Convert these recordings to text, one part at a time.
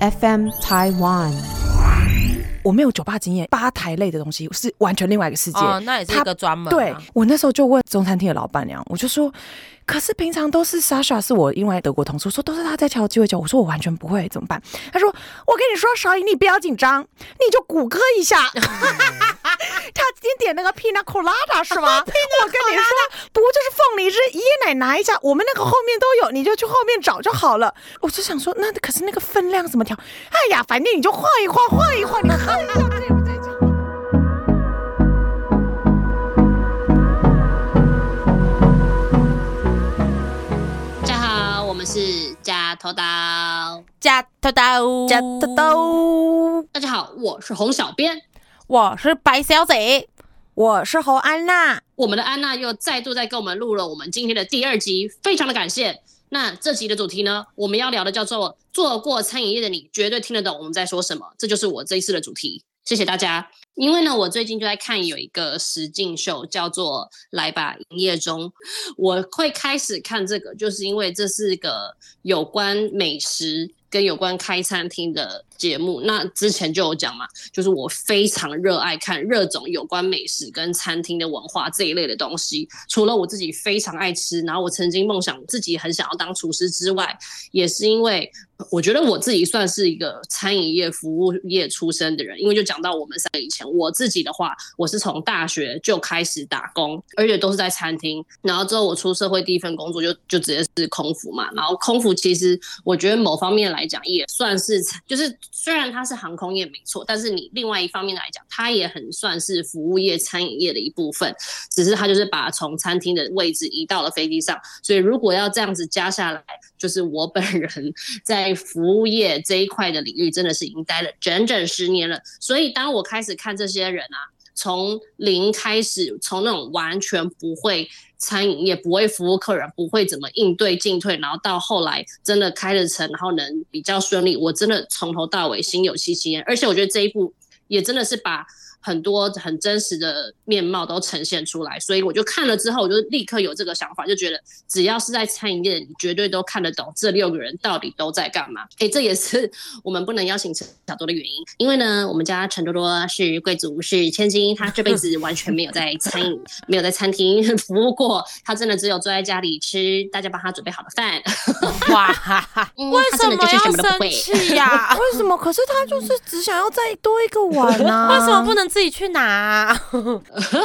FM Taiwan。我没有酒吧经验，吧台类的东西是完全另外一个世界。哦，那也是一他个专门、对，我那时候就问中餐厅的老板娘，我就说，可是平常都是 Sasha 是我另外德国同事，我说都是他在调鸡尾酒，我说我完全不会，怎么办？他说，我跟你说，少爷，你不要紧张，你就谷歌一下。他今天点那个 Pina Colada 是吗？我跟你说，不就是凤梨汁、椰奶拿一下，我们那个后面都有，你就去后面找就好了。我就想说，那可是那个分量怎么调？哎呀，反正你就晃一晃，晃一晃，你看一下对不对？大家好，我们是加头刀。加头刀，加豆豆。大家好，我是洪小编。我是白小姐。我是侯安娜，我们的安娜又再度在跟我们录了我们今天的第二集，非常的感谢。那这集的主题呢，我们要聊的叫做“做过餐饮业的你绝对听得懂我们在说什么”，这就是我这一次的主题。谢谢大家。因为呢，我最近就在看有一个实境秀，叫做《来吧营业中》。我会开始看这个，就是因为这是一个有关美食跟有关开餐厅的节目。那之前就有讲嘛，就是我非常热爱看热种有关美食跟餐厅的文化这一类的东西。除了我自己非常爱吃，然后我曾经梦想自己很想要当厨师之外，也是因为我觉得我自己算是一个餐饮业、服务业出身的人。因为就讲到我们三个以前，我自己的话，我是从大学就开始打工，而且都是在餐厅。然后之后我出社会第一份工作就就直接是空服嘛。然后空服其实我觉得某方面来讲也算是，就是虽然它是航空业没错，但是你另外一方面来讲，它也很算是服务业、餐饮业的一部分。只是它就是把从餐厅的位置移到了飞机上。所以如果要这样子加下来，就是我本人 在服务业这一块的领域，真的是已经待了整整十年了。所以当我开始看这些人啊，从零开始，从那种完全不会餐饮业、不会服务客人、不会怎么应对进退，然后到后来真的开了成，然后能比较顺利，我真的从头到尾心有戚戚焉。而且我觉得这一步也真的是把。很多很真实的面貌都呈现出来，所以我就看了之后，我就立刻有这个想法，就觉得只要是在餐饮业，你绝对都看得懂这六个人到底都在干嘛。哎，这也是 我们不能邀请陈小多的原因，因为呢，我们家陈多多是贵族，是千金，他这辈子完全没有在餐饮、没有在餐厅 服务过，他真的只有坐在家里吃大家帮他准备好的饭。哇哈哈！嗯为什他真的就是什么要生么都不会。气呀、为什么？可是他就是只想要再多一个碗啊！为什么不能自己去拿啊、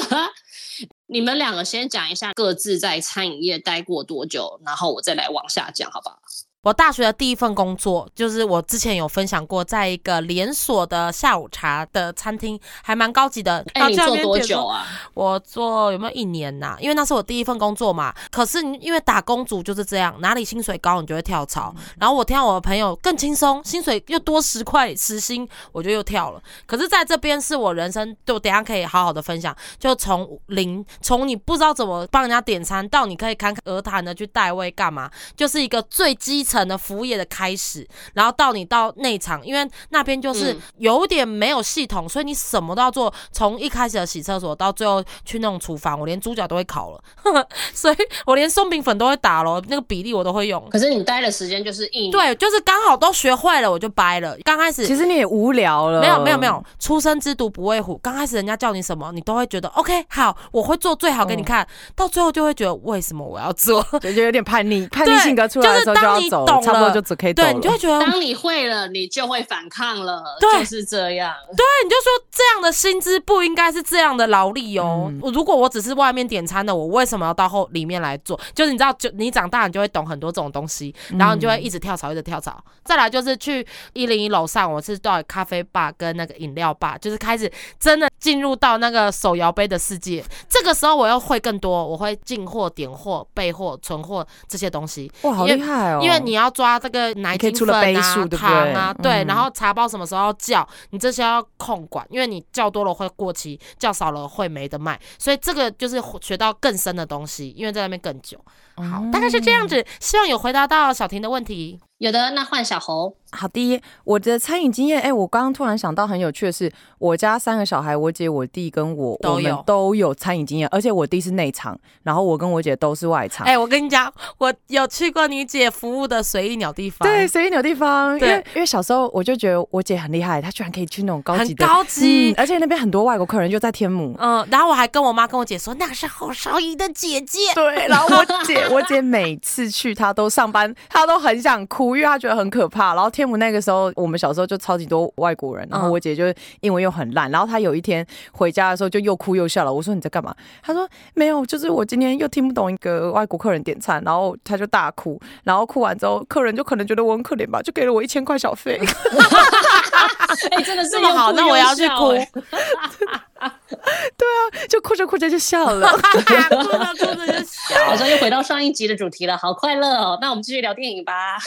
你们两个先讲一下各自在餐饮业待过多久，然后我再来往下讲，好不好？我大学的第一份工作，就是我之前有分享过，在一个连锁的下午茶的餐厅，还蛮高级的。哎、然后在那你做多？久啊？我做有没有一年呐、因为那是我第一份工作嘛。可是你因为打工族就是这样，哪里薪水高你就会跳槽。然后我听到我的朋友更轻松，薪水又多十块时薪，我就又跳了。可是在这边是我人生，就等一下可以好好的分享，就从零，从你不知道怎么帮人家点餐，到你可以侃侃而谈的去代位干嘛，就是一个最基层的服务业的开始。然后到你到内场，因为那边就是嗯有点没有系统，所以你什么都要做，从一开始的洗厕所到最后去弄厨房，我连猪脚都会烤了，所以我连松饼粉都会打了，那个比例我都会用。可是你待的时间就是一年，对，就是刚好都学会了，我就掰了。刚开始其实你也无聊了。没有没有没有，初生之犊不畏虎。刚开始人家叫你什么，你都会觉得 OK 好，我会做最好给你看。到最后就会觉得为什么我要做？就就有点叛逆，叛逆性格出来的时候就是当你要走了，懂了差不多就只可以。对你就会觉得当你会了，你就会反抗了，对就是这样。对，你就说这样的薪资不应该是这样的劳力哦。嗯我如果我只是外面点餐的，我为什么要到后里面来做？就是你知道，就你长大，你就会懂很多这种东西，然后你就会一直跳槽，一直跳槽。再来就是去一零一楼上，我是到咖啡吧跟那个饮料吧，就是开始真的进入到那个手摇杯的世界。这个时候我又会更多，我会进货、点货、备货、存货这些东西。哇，好厉害哦！因为你要抓这个奶精粉啊数、糖啊，对然后茶包什么时候要叫，你这些要控管，因为你叫多了会过期，叫少了会没得卖，所以这个就是学到更深的东西，因为在那边更久。好，大概是这样子，希望有回答到小婷的问题。有的，那换小猴。好的，我的餐饮经验，哎，我刚刚突然想到很有趣的是，我家三个小孩，我姐、我弟跟我，我们都有都有餐饮经验，而且我弟是内场，然后我跟我姐都是外场。哎、我跟你讲，我有去过你姐服务的随意鸟地方，对，，随意鸟地方，因对为因为小时候我就觉得我姐很厉害，她居然可以去那种高级高级嗯，而且那边很多外国客人就在天母，嗯，然后我还跟我妈跟我姐说，那个是侯少仪的姐姐，对，然后我姐，我姐每次去，她都上班，她都很想哭，因为她觉得很可怕。然后天母那个时候，我们小时候就超级多外国人，然后嗯我姐就英文又很烂，然后她有一天回家的时候就又哭又笑了。我说你在干嘛？她说没有，就是我今天又听不懂一个外国客人点餐，然后她就大哭，然后哭完之后，客人就可能觉得我很可怜吧，就给了我一千块小费。哎、真的是这么好，那我又要去哭，笑哎就哭着哭着就笑了。哭着哭着就笑。好像又回到上一集的主题了，好快乐哦。那我们继续聊电影吧。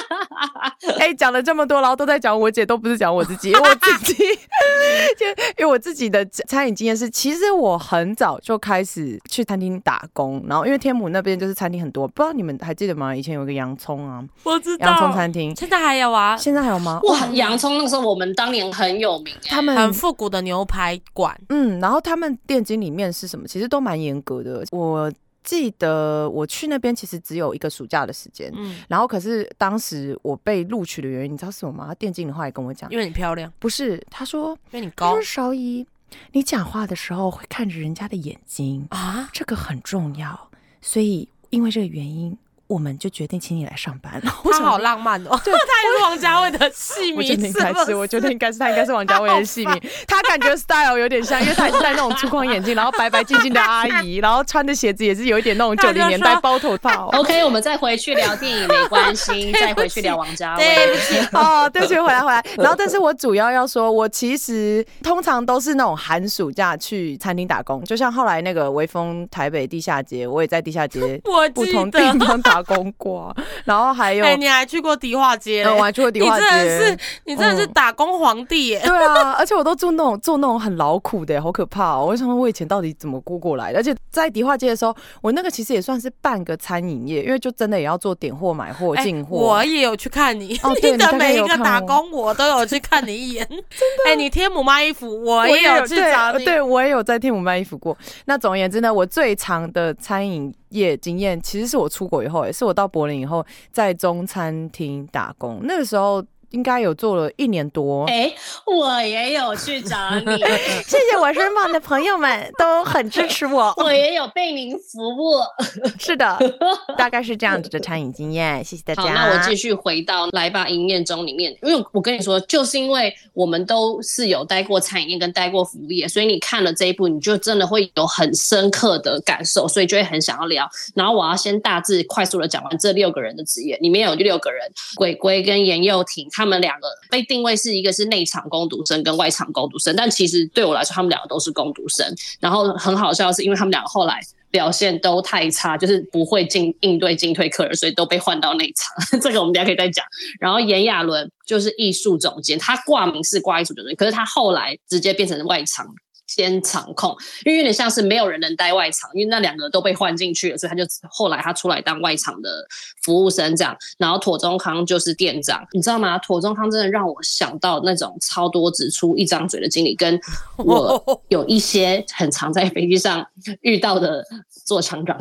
哎，讲了这么多，然后都在讲我姐，都不是讲我自己，我自己就因为我自己的餐饮经验是，其实我很早就开始去餐厅打工，然后因为天母那边就是餐厅很多，不知道你们还记得吗？以前有个洋葱啊，我知道，洋葱餐厅，现在还有啊，现在还有吗？哇，洋葱那个时候我们当年很有名哎。他们很复古的牛排馆，嗯，然后他们店经里面是什么？其实都蛮严格的。我记得我去那边其实只有一个暑假的时间，嗯，然后可是当时我被录取的原因，你知道是什么吗？他店经理后来跟我讲，因为你漂亮，不是，他说因为你高他说韶仪，你讲话的时候会看着人家的眼睛，啊，这个很重要。所以因为这个原因，我们就决定请你来上班。我他想好浪漫哦，对 他也是王家卫的戏迷，我觉得应该是，我觉得应该是他，应该是王家卫的戏迷。他感觉 style 有点像，因为他也是戴那种粗框眼镜，然后白白净净的阿姨，然后穿的鞋子也是有一点那种九零年代包头套。OK，我们再回去聊电影没关系，再回去聊王家卫对卫不。起，哦，对不起，回来回来。然后，但是我主要要说，我其实通常都是那种寒暑假去餐厅打工，就像后来那个微风台北地下街，我也在地下街我不同地。方打工过啊。然后还有，哎、你还去过迪化街我还去过迪化街你真的是，你真的是嗯打工皇帝耶！对啊，而且我都住那种做那种很劳苦的，好可怕哦！我就想说，我以前到底怎么过过来的？而且在迪化街的时候，我那个其实也算是半个餐饮业，因为就真的也要做点货、买货、哎进货。我也有去看你，哦对你你大概的每一个打工我都有去看你一眼。真的，哎，你天母卖衣服，我我也有去对找你。对我也有在天母卖衣服过。那总而言之呢，我最长的餐饮业经验，其实是我出国以后，也是我到柏林以后，在中餐厅打工。那个时候应该有做了一年多。哎、我也有去找你，谢谢我身旁的朋友们都很支持我。我也有被您服务。是的，大概是这样子的餐饮经验。谢谢大家。好，那我继续回到《来吧营业中》里面，因为我跟你说，就是因为我们都是有待过餐饮业跟待过服务业，所以你看了这一部，你就真的会有很深刻的感受，所以就会很想要聊。然后我要先大致快速的讲完这六个人的职业，里面有六个人，鬼鬼跟严幼婷他们两个被定位是一个是内场攻读生跟外场攻读生，但其实对我来说，他们两个都是攻读生。然后很好笑是，因为他们两个后来表现都太差，就是不会进应对进退客人，所以都被换到内场。这个我们等下可以再讲。然后炎亚纶就是艺术总监，他挂名是挂艺术总监，可是他后来直接变成外场。兼场控，因为有点像是没有人能待外场，因为那两个都被换进去了，所以他就后来他出来当外场的服务生这样。然后妥中康就是店长，你知道吗？妥中康真的让我想到那种超多只出一张嘴的经理，跟 我有一些很常在飞机上遇到的做厂长。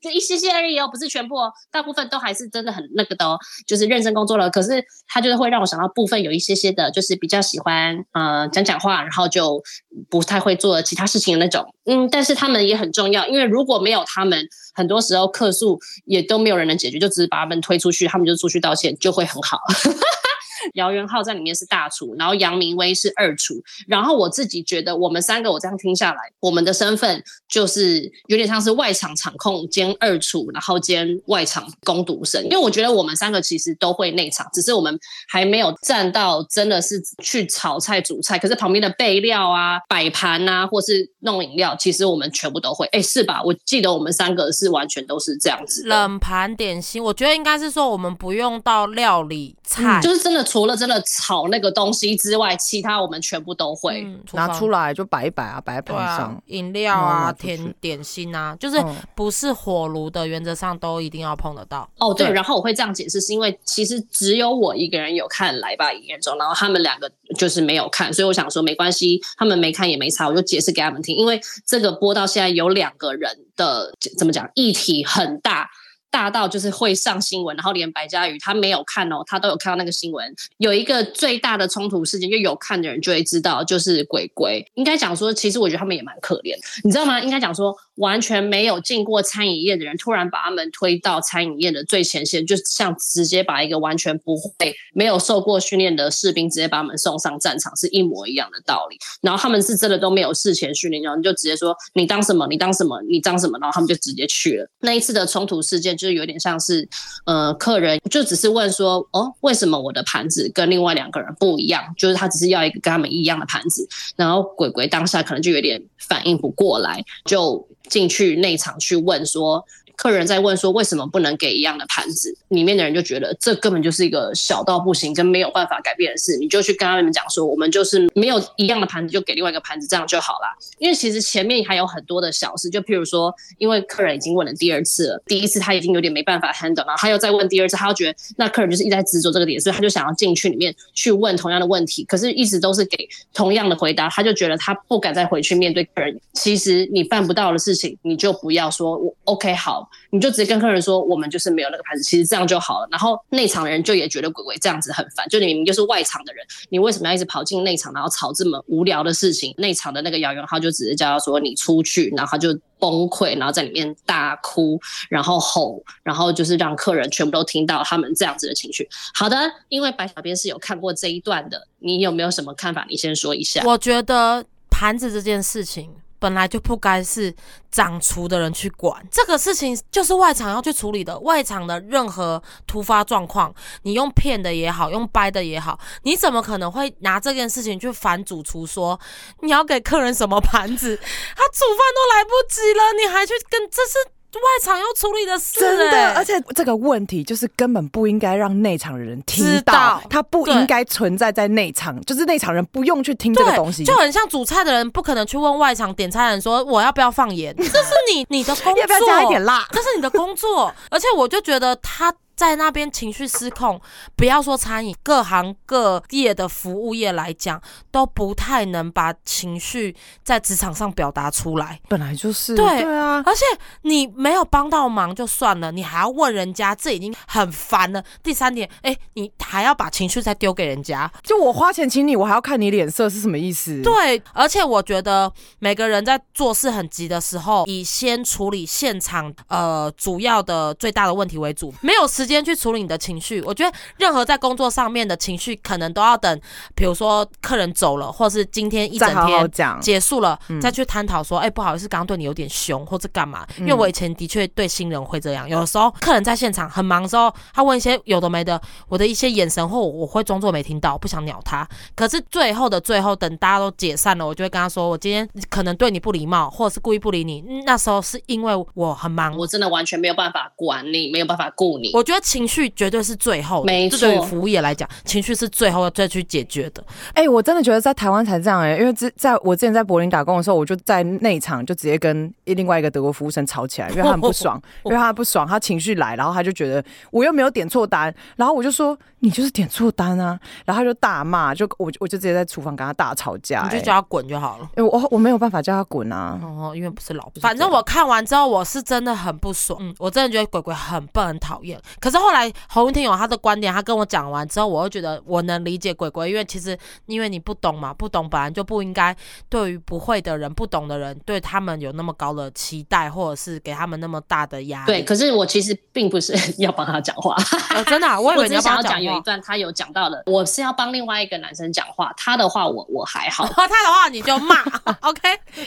就一些些而已哦，不是全部哦，大部分都还是真的很那个的哦，就是认真工作了。可是他就是会让我想到部分有一些些的，就是比较喜欢呃讲讲话，然后就不太会做其他事情的那种。嗯，但是他们也很重要，因为如果没有他们，很多时候客诉也都没有人能解决，就只是把他们推出去，他们就出去道歉，就会很好。姚元浩在里面是大厨，然后杨明威是二厨，然后我自己觉得我们三个，我这样听下来，我们的身份就是有点像是外场场控兼二厨，然后兼外场攻读生。因为我觉得我们三个其实都会内场，只是我们还没有站到真的是去炒菜煮菜，可是旁边的备料啊、摆盘啊，或是弄饮料，其实我们全部都会。哎，是吧？我记得我们三个是完全都是这样子。冷盘点心，我觉得应该是说我们不用到料理菜，就是真的除了真的炒那个东西之外，其他我们全部都会。嗯，拿出来。就摆一摆啊，摆盘上，。饮料啊、甜点心啊，就是嗯不是火炉的，原则上都一定要碰得到。哦，对，对然后我会这样解释，是因为其实只有我一个人有看《来吧营业中》，然后他们两个就是没有看，所以我想说没关系，他们没看也没差，我就解释给他们听，因为这个播到现在有两个人的怎么讲议题很大。大到就是会上新闻，然后连白嘉宇他没有看哦，他都有看到那个新闻。有一个最大的冲突事件，就有看的人就会知道，就是鬼鬼。应该讲说，其实我觉得他们也蛮可怜，你知道吗？应该讲说，完全没有进过餐饮业的人，突然把他们推到餐饮业的最前线，就像直接把一个完全不会、没有受过训练的士兵，直接把他们送上战场，是一模一样的道理。然后他们是真的都没有事前训练，然后你就直接说你当什么，你当什么，你当什么，然后他们就直接去了。那一次的冲突事件，就是有点像是，呃，客人就只是问说，哦，为什么我的盘子跟另外两个人不一样？就是他只是要一个跟他们一样的盘子，然后鬼鬼当下可能就有点反应不过来，就进去内场去问说。客人在问说为什么不能给一样的盘子，里面的人就觉得这根本就是一个小到不行跟没有办法改变的事，你就去跟他们讲说，我们就是没有一样的盘子就给另外一个盘子，这样就好啦。因为其实前面还有很多的小事，就譬如说，因为客人已经问了第二次了，第一次他已经有点没办法 handle，然后他又再问第二次，他又觉得那客人就是一直在执着这个点，所以他就想要进去里面去问同样的问题，可是一直都是给同样的回答，他就觉得他不敢再回去面对客人。其实你办不到的事情，你就不要说我 OK 好，你就直接跟客人说我们就是没有那个盘子，其实这样就好了。然后内场的人就也觉得鬼鬼这样子很烦，就你明明就是外场的人，你为什么要一直跑进内场，然后吵这么无聊的事情？内场的那个姚元浩就直接叫他说你出去，然后他就崩溃，然后在里面大哭，然后吼，然后就是让客人全部都听到他们这样子的情绪。好的，因为白小编是有看过这一段的，你有没有什么看法？你先说一下。我觉得盘子这件事情本来就不该是掌厨的人去管，这个事情就是外场要去处理的。外场的任何突发状况，你用骗的也好，用掰的也好，你怎么可能会拿这件事情去反主厨说你要给客人什么盘子？他煮饭都来不及了，你还去跟这是外场要处理的事、真的，欸。而且这个问题就是根本不应该让内场的人听知到道，它不应该存在在内场，就是内场人不用去听这个东西，就很像煮菜的人不可能去问外场点菜的人说我要不要放盐，这是你你的工作，要不要加一点辣？这是你的工作，而且我就觉得他在那边情绪失控，不要说餐饮，各行各业的服务业来讲，都不太能把情绪在职场上表达出来。本来就是对对啊，而且你没有帮到忙就算了，你还要问人家，这已经很烦了。第三点，哎，你还要把情绪再丢给人家，就我花钱请你，我还要看你脸色是什么意思？对，而且我觉得每个人在做事很急的时候，以先处理现场呃主要的最大的问题为主，没有时间去处理你的情绪。我觉得任何在工作上面的情绪，可能都要等，比如说客人走了，或是今天一整天。讲。结束了，再去探讨说，哎、不好意思，刚刚对你有点凶，或者干嘛？因为我以前的确对新人会这样，有的时候客人在现场很忙的时候，他问一些有的没的，我的一些眼神或我我会装作没听到，不想鸟他。可是最后的最后，等大家都解散了，我就会跟他说，我今天可能对你不礼貌，或者是故意不理你，嗯那时候是因为我很忙。我真的完全没有办法管你，没有办法顾你。我觉得情绪绝对是最后的，没错对于服务业来讲，情绪是最后要再去解决的。哎、我真的觉得在台湾才这样哎、因为之在我之前在柏林打工的时候，我就在内场就直接跟另外一个德国服务生吵起来，因为他很不爽，因为他不爽，他情绪来，然后他就觉得我又没有点错单，然后我就说你就是点错单啊，然后他就大骂，就我我就直接在厨房跟他大吵架、哎你就叫他滚就好了。因为我我没有办法叫他滚啊，哦，因为不是老板。反正我看完之后，我是真的很不爽，嗯，我真的觉得鬼鬼很笨，很讨厌。可是后来侯云天有他的观点，他跟我讲完之后，我又觉得我能理解鬼鬼，因为其实因为你不懂嘛，不懂本来就不应该对于不会的人、不懂的人，对他们有那么高的期待，或者是给他们那么大的压力。对，可是我其实并不是要帮他讲话，呃真的啊、我以为你要帮他。讲 有一段他有讲到的，我是要帮另外一个男生讲话，他的话我我还好，他的话你就骂，OK？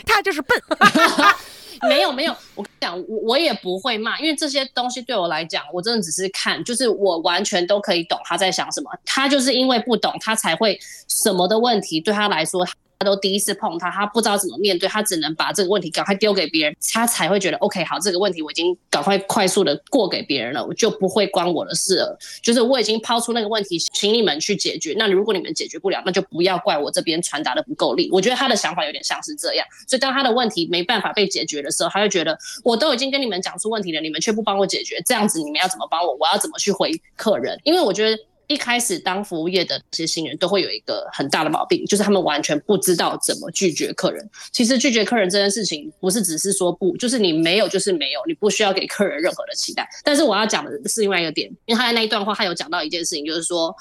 他就是笨，没有没有，我跟你讲，我我也不会骂，因为这些东西对我来讲，我真的只是看，就是我完全都可以懂他在想什么。他就是因为不懂，他才会什么的问题对他来说，都第一次碰他，他不知道怎么面对，他只能把这个问题赶快丢给别人，他才会觉得 OK 好，这个问题我已经赶快快速的过给别人了，我就不会关我的事了。就是我已经抛出那个问题，请你们去解决。那如果你们解决不了，那就不要怪我这边传达的不够力。我觉得他的想法有点像是这样，所以当他的问题没办法被解决的时候，他会觉得我都已经跟你们讲出问题了，你们却不帮我解决，这样子你们要怎么帮我？我要怎么去回客人？因为我觉得。一开始当服务业的这些新人都会有一个很大的毛病，就是他们完全不知道怎么拒绝客人。其实拒绝客人这件事情，不是只是说不，就是你没有就是没有，你不需要给客人任何的期待。但是我要讲的是另外一个点，因为他在那一段话，他有讲到一件事情，就是说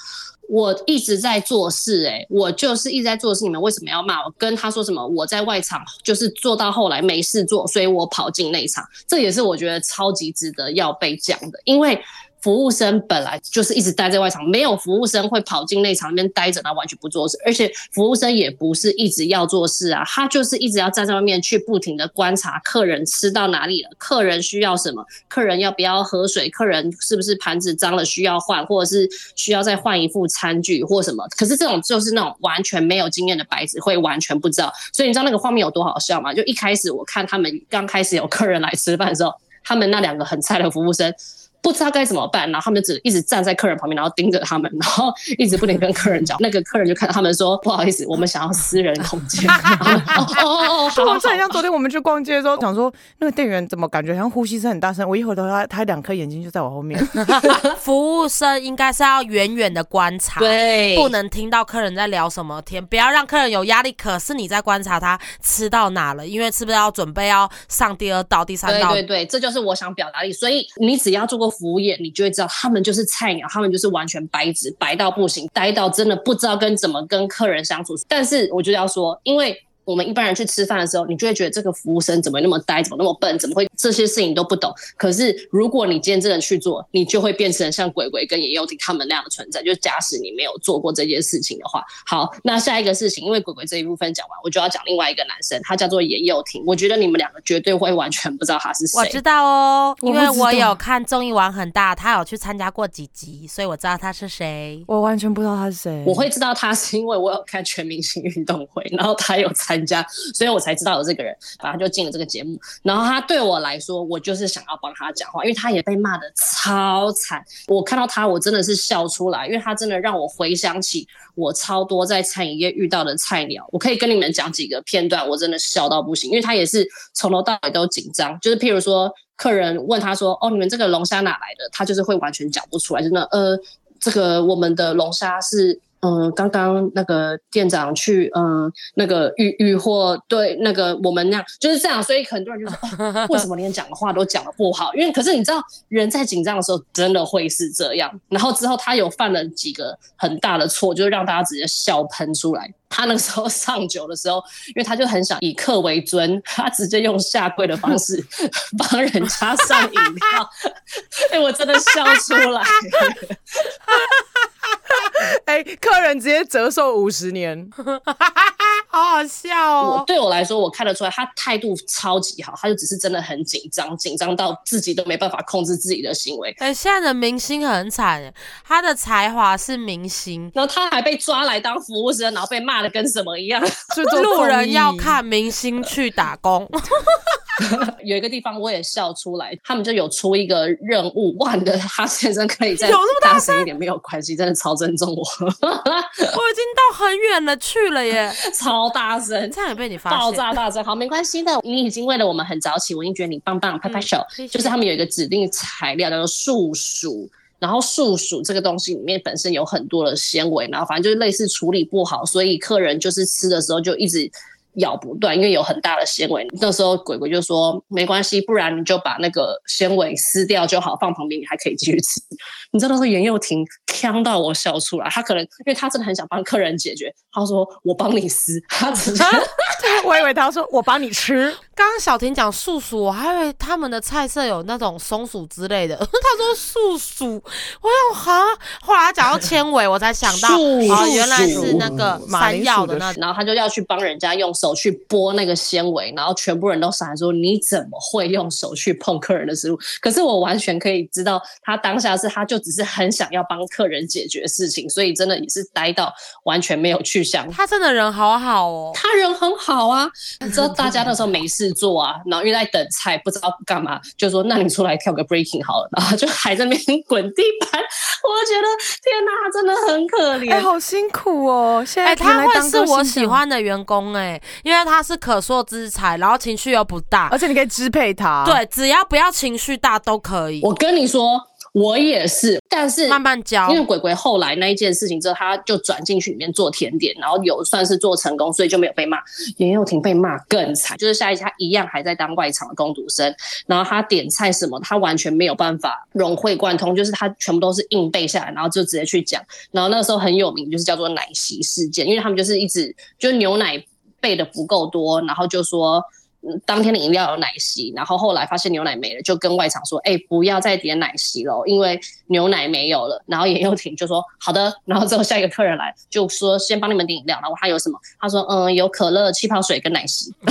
我一直在做事，哎，我就是一直在做事，你们为什么要骂我？跟他说什么？我在外场就是做到后来没事做，所以我跑进内场。这也是我觉得超级值得要被讲的，因为。服务生本来就是一直待在外场，没有服务生会跑进内场那边待着，他完全不做事。而且服务生也不是一直要做事啊，他就是一直要站在外面去不停的观察客人吃到哪里了，客人需要什么，客人要不要喝水，客人是不是盘子脏了需要换，或者是需要再换一副餐具或什么。可是这种就是那种完全没有经验的白纸会完全不知道。所以你知道那个画面有多好笑吗？就一开始我看他们刚开始有客人来吃饭的时候，他们那两个很菜的服务生。不知道该怎么办，然后他们只一直站在客人旁边，然后盯着他们，然后一直不停跟客人讲。那个客人就看到他们说：“不好意思，我们想要私人空间。”哦哦哦，就好像昨天我们去逛街的时候，想说那个店员怎么感觉好像呼吸声很大声？我一回头，他他两颗眼睛就在我后面。服务生应该是要远远的观察，对，不能听到客人在聊什么天，不要让客人有压力。可是你在观察他吃到哪了，因为是不是要准备要上第二道、第三道？对对对，这就是我想表达的。所以你只要做过。服务业，你就会知道他们就是菜鸟，他们就是完全白纸，白到不行，呆到真的不知道跟怎么跟客人相处。但是我就要说，因为。我们一般人去吃饭的时候，你就会觉得这个服务生怎么那么呆，怎么那么笨，怎么会这些事情都不懂？可是如果你今天真的去做，你就会变成像鬼鬼跟严幼婷他们那样的存在。就假使你没有做过这件事情的话，好，那下一个事情，因为鬼鬼这一部分讲完，我就要讲另外一个男生，他叫做严幼婷。我觉得你们两个绝对会完全不知道他是谁。我知道哦，因为我有看综艺玩很大，他有去参加过几集，所以我知道他是谁。我完全不知道他是谁。我会知道他是因为我有看全明星运动会，然后他有参。参加，所以我才知道有这个人，反正就进了这个节目。然后他对我来说，我就是想要帮他讲话，因为他也被骂的超惨。我看到他，我真的是笑出来，因为他真的让我回想起我超多在餐饮业遇到的菜鸟。我可以跟你们讲几个片段，我真的笑到不行，因为他也是从头到尾都紧张。就是譬如说，客人问他说：“哦，你们这个龙虾哪来的？”他就是会完全讲不出来，真的。呃，这个我们的龙虾是。嗯，刚刚那个店长去，嗯，那个遇遇货，对，那个我们那样就是这样，所以很多人就说，为什么连讲的话都讲的不好？因为可是你知道，人在紧张的时候真的会是这样。然后之后他有犯了几个很大的错，就让大家直接笑喷出来。他那个时候 上酒的时候，因为他就很想以客为尊，他直接用下跪的方式 帮人家上饮料。哎，我真的笑出来。哎，客人直接折寿五十年，好好笑哦！我对我来说，我看得出来，他态度超级好，他就只是真的很紧张，紧张到自己都没办法控制自己的行为。哎，现在的明星很惨，他的才华是明星，然后他还被抓来当服务生，然后被骂的跟什么一样。路人要看明星去打工。有一个地方我也笑出来，他们就有出一个任务，哇，你的哈先生可以再大声一点，没有关系，真的超尊重我。我已经到很远了去了耶，超大声，这样也被你发现，爆炸大声。好，没关系的，你已经为了我们很早起，我已经觉得你棒棒，拍拍手。就是他们有一个指定材料叫做树薯，然后树薯这个东西里面本身有很多的纤维，然后反正就是类似处理不好，所以客人就是吃的时候就一直。咬不断，因为有很大的纤维。那时候鬼鬼就说没关系，不然你就把那个纤维撕掉就好，放旁边你还可以继续吃。你知道那时候严幼婷呛到我笑出来，他可能因为他真的很想帮客人解决，他说我帮你撕，他直接，我以为他说我帮你吃，刚刚小婷讲素薯，我还以为他们的菜色有那种松鼠之类的。他说素薯，我想哈，后来他讲到纤维，我才想到素哦，原来是那个山药的的那然后他就要去帮人家用手去剥那个纤维，然后全部人都傻说：“你怎么会用手去碰客人的食物？”可是我完全可以知道，他当下是他就只是很想要帮客人解决事情，所以真的也是呆到完全没有去想。他真的人好好哦。他人很好啊，你知道大家那时候没事做啊，然后因为在等菜，不知道干嘛，就说那你出来跳个 breaking 好了，然后就还在那边滚地板，我就觉得天哪，他真的很可怜。哎、好辛苦哦！现在哎、他会是我喜欢的员工哎、因为他是可塑之才，然后情绪又不大而，且你可以支配他。，对，只要不要情绪大都可以，我跟你说，我也是，但是慢慢教因。为鬼鬼后来那一件事情之后，他就转进去里面做甜点，然后有算是做成功，所以就没有被骂。严幼婷被骂更惨，就是下一次他一样还在当外场的工读生，然后他点菜什么，他完全没有办法融会贯通，就是他全部都是硬背下来，然后就直接去讲。然后那个时候很有名，就是叫做奶昔事件，因为他们就是一直就是牛奶备的不够多，然后就说。当天的饮料有奶昔，然后后来发现牛奶没了，就跟外场说：“哎、不要再点奶昔了，因为牛奶没有了。”然后严幼婷就说：“好的。”然后之后下一个客人来就说：“先帮你们点饮料。”然后他有什么？他说：“嗯，有可乐、气泡水跟奶昔。”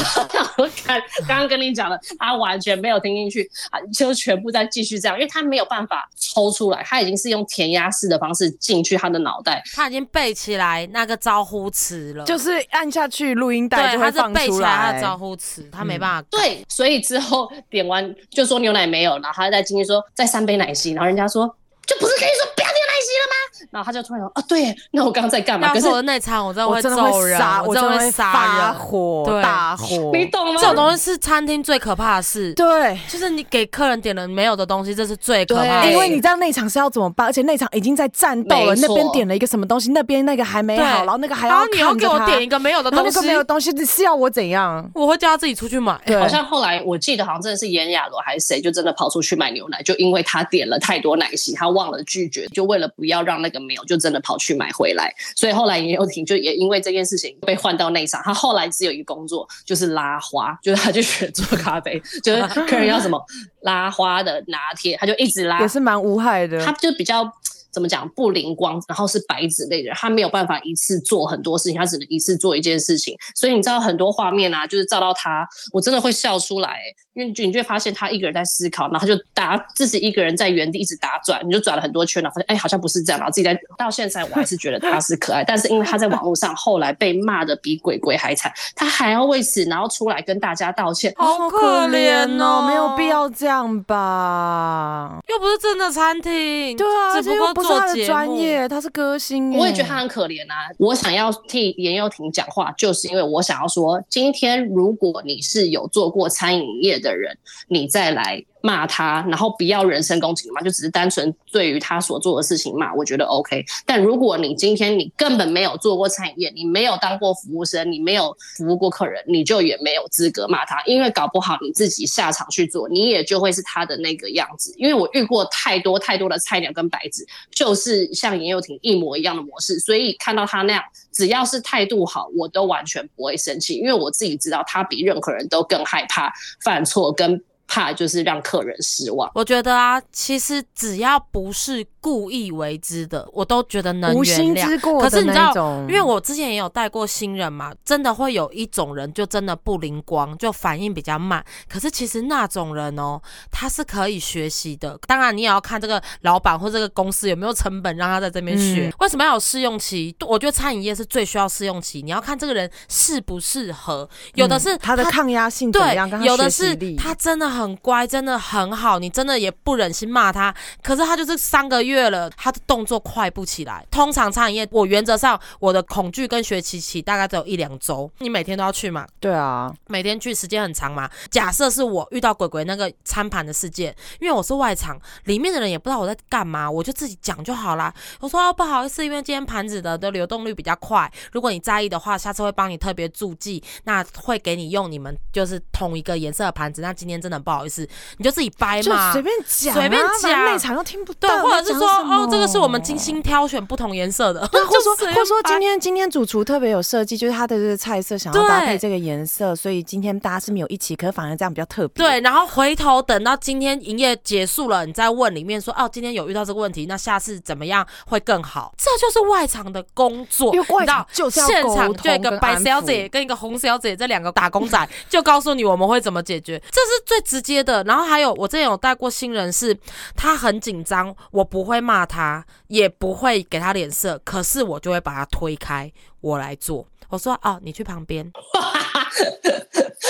我看刚刚跟你讲的，他完全没有听进去，啊，就全部在继续这样，因为他没有办法抽出来，他已经是用填鸭式的方式进去他的脑袋，他已经背起来那个招呼词了，就是按下去录音带对，就会放他是背起出来来他的。招呼词，他没办法改。对，所以之后点完就说牛奶没有，然后他再进去说再三杯奶昔，然后人家说就不是跟你说不要你了吗？然后他就突然说啊，对，那我刚刚在干嘛？可是要是我的内场，我真的会我真的揍人，我真的会真的会发杀。火，对大火。你懂吗？这种东西是餐厅最可怕的事，对，就是你给客人点了没有的东西，这是最可怕的。因为你知道那场是要怎么办，而且那场已经在战斗了，那边点了一个什么东西，那边那个还没对好，然后那个还然后要你要给我点一个没有的东西那个，没有东西，你是要我怎样？我会叫他自己出去买。对好像后来我记得好像真的是炎亚罗还是谁，就真的跑出去买牛奶，就因为他点了太多奶昔，他忘了拒绝，就为了不要让那个没有，就真的跑去买回来。所以后来严幼婷就也因为这件事情被换到内场，他后来只有一个工作就是拉花，就是他就学做咖啡，就是客人要什么拉花的拿铁，他就一直拉也，是蛮无害的。他就比较怎么讲不灵光，然后是白纸类的，他没有办法一次做很多事情，他只能一次做一件事情。所以你知道很多画面啊，就是照到他，我真的会笑出来、欸因为你就会发现他一个人在思考，然后他就打自己一个人在原地一直打转，你就转了很多圈，然后发现哎好像不是这样，然后自己在到现在我还是觉得他是可爱，但是因为他在网络上后来被骂的比鬼鬼还惨，他还要为此然后出来跟大家道歉。好可怜哦，没有必。要这样吧？又不是真的餐厅，对啊，只不过不是他的。专业，他是歌星。我也觉得他很可怜啊。我想要替严幼婷讲话，就是因为我想要说，今天如果你是有做过餐饮业的人，你再来骂他，然后不要人身攻击嘛，就只是单纯对于他所做的事情骂，我觉得 OK。但如果你今天你根本没有做过餐饮业，你没有当过服务生，你没有服务过客人，你就也没有资格骂他，因为搞不好你自己下场去做，你也就会是他的那个样子。因为我遇过太多太多的菜鸟跟白纸，就是像严幼婷一模一样的模式，所以看到他那样，只要是态度好，我都完全不会生气，因为我自己知道他比任何人都更害怕犯错，跟怕就是让客人失望。我觉得啊，其实只要不是故意为之的，我都觉得能无心原谅。之过可是你知道，因为我之前也有带过新人嘛，真的会有一种人就真的不灵光，就反应比较慢。可是其实那种人哦，他是可以学习的。当然，你也要看这个老板或这个公司有没有成本让他在这边学。嗯为什么要有试用期？我觉得餐饮业是最需要试用期，你要看这个人适不适合。有的是嗯他的抗压性怎么对有的是他真的很乖，真的很好，你真的也不忍心骂他。可是他就是三个月了，他的动作快不起来。通常餐饮业，我原则上我的恐惧跟学习期大概只有一两周，你每天都要去嘛，对啊，每天去时间很长嘛。假设是我遇到鬼鬼那个餐盘的事件，因为我是外场，里面的人也不知道我在干嘛，我就自己讲就好啦。我说、哦、不好意思，因为今天盘子的的流动率比较快，如果你在意的话，下次会帮你特别注记，那会给你用你们就是同一个颜色的盘子。那今天真的不好意思，你就自己掰嘛，随便讲啊，随便讲。内场又听不对到，，或者是说哦，这个是我们精心挑选不同颜色的，对，或者说 或者说今天今天主厨特别有设计，就是他的这个菜色想要搭配这个颜色，所以今天大家是没有一起，可是反而这样比较特别。对，然后回头等到今天营业结束了，你再问里面说哦，今天有遇到这个问题，那下次怎么样会更好？这就是外场的工作，因为外道场就是现场沟就一个白小姐跟一个红小姐这两个打工仔，就告诉你我们会怎么解决，这是最直接的。然后还有我之前有带过新人是，他很紧张，我不会骂他，也不会给他脸色，可是我就会把他推开，我来做。我说哦，你去旁边，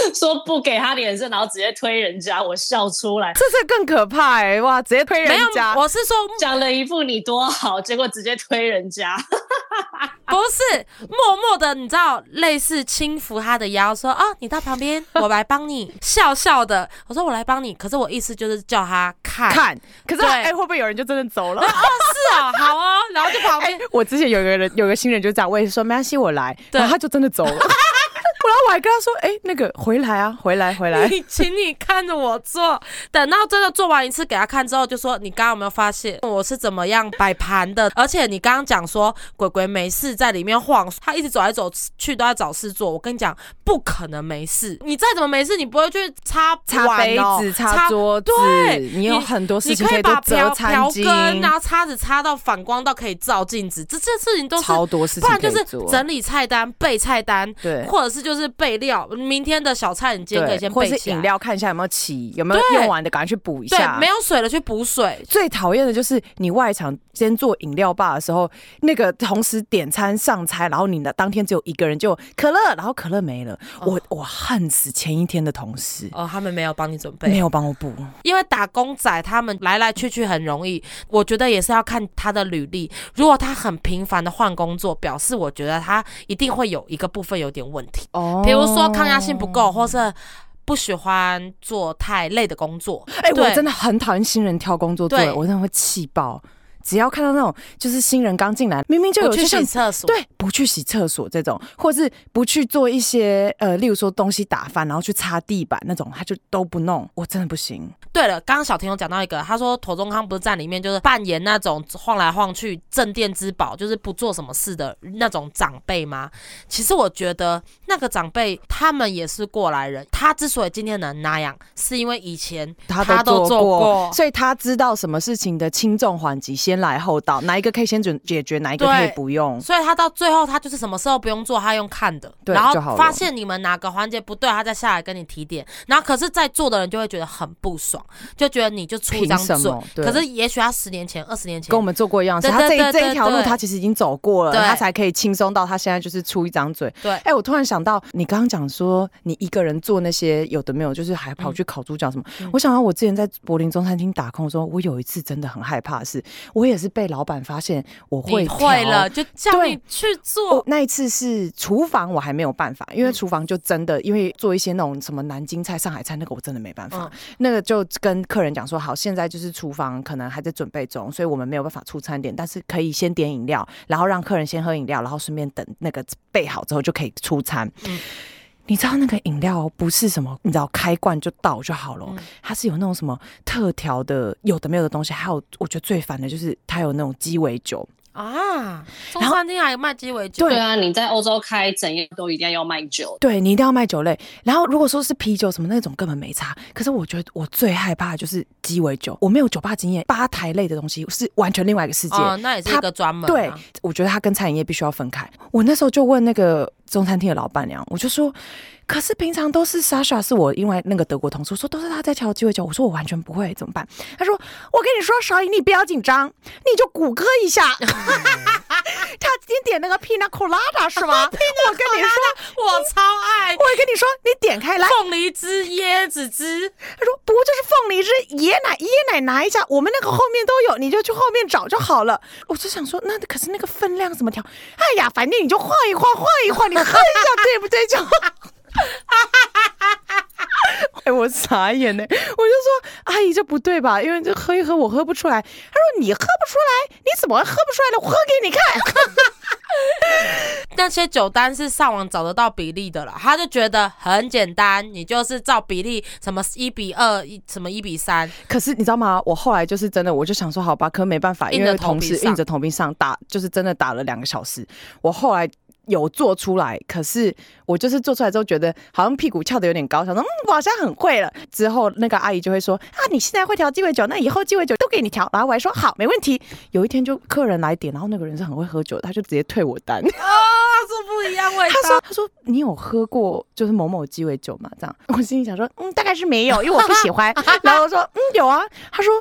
说不给他脸色，然后直接推人家，我笑出来，这是更可怕哎、哇，直接推人家，，我是说讲了一副你多好，结果直接推人家。不是默默的，你知道，类似轻抚他的腰，说啊，你到旁边，我来帮你，笑笑的。我说我来帮你，可是我意思就是叫他看，看，可是对哎、会不会有人就真的走了？是啊，好哦，然后就旁边，我之前有个人，有个新人就这样，我也是说没关系，我来，对然后他就真的走了。然后我还跟他说，哎、那个回来啊，回来回来。你 请你看着我做，等到真的做完一次给他看之后，就说你刚刚有没有发现我是怎么样摆盘的？而且你刚刚讲说鬼鬼没事在里面晃，他一直走来走去都在找事做。我跟你讲，不可能没事，你再怎么没事，你不会去擦擦杯子、擦桌子，对你有很多事情可以把瓢折餐巾，瓢根，然后叉子擦到反光到可以照镜子，这些事情都是，超多事情不然就是。整理菜单、备菜单，对或者是就是备料，明天的小菜你今天可以先备起饮料看一下有没有起，有没有用完的，赶快去补一对下，。没有水了去补水，最讨厌的就是你外场先做饮料吧的时候，那个同时点餐上菜，然后你的当天只有一个人就可乐，然后可乐没了，我我恨死前一天的同事，哦，他们没有帮你准备没备，有帮我补。因为打工仔他们来来去去很容易，我觉得也是要看他的履历。如果他很频繁的换工作，表示我觉得他一定会有一个部分有点问题，哦比如说抗压性不够，或是不喜欢做太累的工作。哎、我真的很讨厌新人挑工作做，我真的会气爆。只要看到那种就是新人刚进来，明明就有去洗厕所，对，不去洗厕所这种，或是不去做一些呃，例如说东西打翻，然后去擦地板那种，他就都不弄，我真的不行。对了，刚刚小婷有讲到一个，他说头中康不是在里面就是扮演那种晃来晃去镇店之宝，就是不做什么事的那种长辈吗？其实我觉得那个长辈他们也是过来人，他之所以今天能那样，是因为以前他他都做过，过所以他知道什么事情的轻重缓急，先来后到，哪一个可以先准解决，哪一个可以不用。所以他到最后他就是什么时候不用做，他用看的，对然后发现你们哪个环节不对，他再下来跟你提点，然后可是，在做的人就会觉得很不爽，就觉得你就出一张嘴。可是也许他十年前、二十年前跟我们做过一样事，他这这一条路他其实已经走过了，他才可以轻松到他现在就是出一张嘴。对。哎、我突然想到，你刚刚讲说你一个人做那些有的没有，就是还跑去烤猪脚什么。嗯。我想到我之前在柏林中餐厅打工的时候，我有一次真的很害怕的是，我也是被老板发现我会你会了，就叫你去做。那一次是厨房，我还没有办法，因为厨房就真的，因为做一些那种什么南京菜、上海菜，那个我真的没办法。嗯那个就跟客人讲说，好，现在就是厨房可能还在准备中，所以我们没有办法出餐点，但是可以先点饮料，然后让客人先喝饮料，然后顺便等那个备好之后就可以出餐。嗯你知道那个饮料不是什么，你知道开罐就倒就好了它是有那种什么特调的，有的没有的东西，还有我觉得最烦的就是它有那种鸡尾酒，啊，中然后餐厅还有卖鸡尾酒，对对啊，你在欧洲开整夜都一定要卖酒。对你一定要卖酒类。然后如果说是啤酒什么那种根本没差，可是我觉得我最害怕的就是鸡尾酒。我没有酒吧经验，吧台类的东西是完全另外一个世界。哦，那也是个专门、啊。对，我觉得它跟餐饮业必须要分开。我那时候就问那个中餐厅的老板娘，我就说，可是平常都是莎莎是我因为那个德国同事，说都是他在敲鸡尾酒，我说我完全不会，怎么办？他说我跟你说，少颖你不要紧张，你就谷歌一下。他今天点那个 Pina Colada 是吗？我跟你说，我超爱我跟你说，你点开来，凤梨汁、椰子汁，他说不就是凤梨汁、椰奶、椰奶拿一下，我们那个后面都有，你就去后面找就好了。我就想说，那可是那个分量怎么调？哎呀，反正你就晃一晃，晃一晃，你喝一下，对不对？就。哎，我傻眼呢，我就说阿姨这不对吧？因为这喝一喝我喝不出来。他说你喝不出来，你怎么会喝不出来呢？我喝给你看。那些酒单是上网找得到比例的了，他就觉得很简单，你就是照比例，什么一比二，一什么一比三，可是你知道吗？我后来就是真的，我就想说，好吧，可没办法，因为同头皮上事硬着头皮上打，就是真的打了两个小时。我后来有做出来，可是我就是做出来之后，觉得好像屁股翘的有点高，想说，嗯，我好像很会了。之后那个阿姨就会说，啊，你现在会调鸡尾酒，那以后鸡尾酒都给你调。然后我还说好，没问题。有一天就客人来点，然后那个人是很会喝酒的，他就直接退我单。啊，这不一样味他说：“他说你有喝过就是某某鸡尾酒吗？”这样，我心里想说：“嗯，大概是没有，因为我不喜欢。”然后我说：“嗯，有啊。”他说：“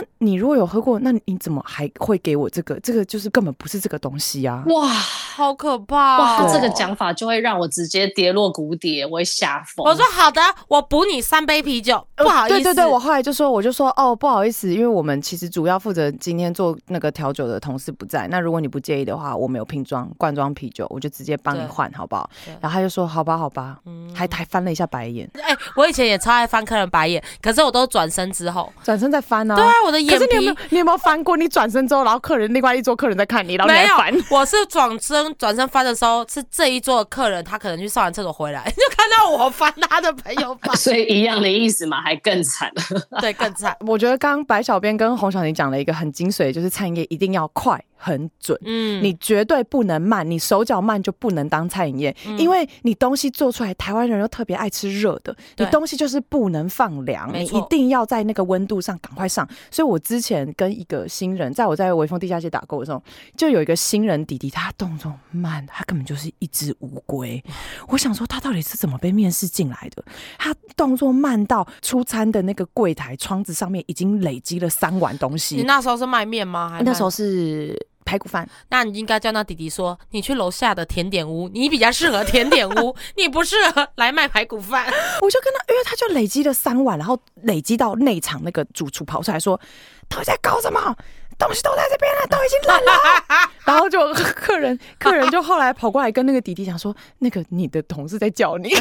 那你如果有喝过，那你怎么还会给我这个？这个就是根本不是这个东西啊！”哇好可怕、哦！哇，他这个讲法就会让我直接跌落谷底，我会吓疯。我说好的，我补你三杯啤酒，不好意思。呃对对对，我后来就说，我就说哦，不好意思，因为我们其实主要负责今天做那个调酒的同事不在，那如果你不介意的话，我们有瓶装罐装啤酒，我就直接帮你换，好不好？然后他就说好吧，好吧，嗯还还翻了一下白眼，哎、我以前也超爱翻客人白眼，可是我都转身之后。转身再翻啊。对啊，我的可眼皮是你有没有你有没有翻过？你转身之后，然后客人另外一桌客人在看你，然后你没有还翻。，我是转身转身翻的时候，是这一桌的客人，他可能去上完厕所回来，就看到我翻他的朋友翻，所以一样的意思嘛，还更惨。对，更惨。我觉得刚刚白小编跟洪小宁讲了一个很精髓，就是餐饮业一定要快很准。嗯，你绝对不能慢，你手脚慢就不能当餐饮业，嗯因为你东西做出来，台湾人又特别爱吃热的，你东西就是不能放凉，你一定要在那个温度上赶快上。所以我之前跟一个新人，在我在微风地下街打工的时候，就有一个新人弟弟，他动作慢，他根本就是一只乌龟。我想说他到底是怎么被面试进来的？他动作慢到出餐的那个柜台窗子上面已经累积了三碗东西你。那时候是卖面吗？还那时候，是排骨饭，那你应该叫那弟弟说，你去楼下的甜点屋，你比较适合甜点屋，你不适合来卖排骨饭。我就跟他，因为他就累积了三碗，然后累积到内场那个主厨跑出来说：“到底在搞什么？东西都在这边了，都已经冷了。” 然后就客人客人就后来跑过来跟那个弟弟讲说：“那个你的同事在叫你。”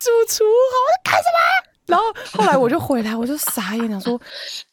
主厨好，我在干什么？然后后来我就回来，我就傻眼，想说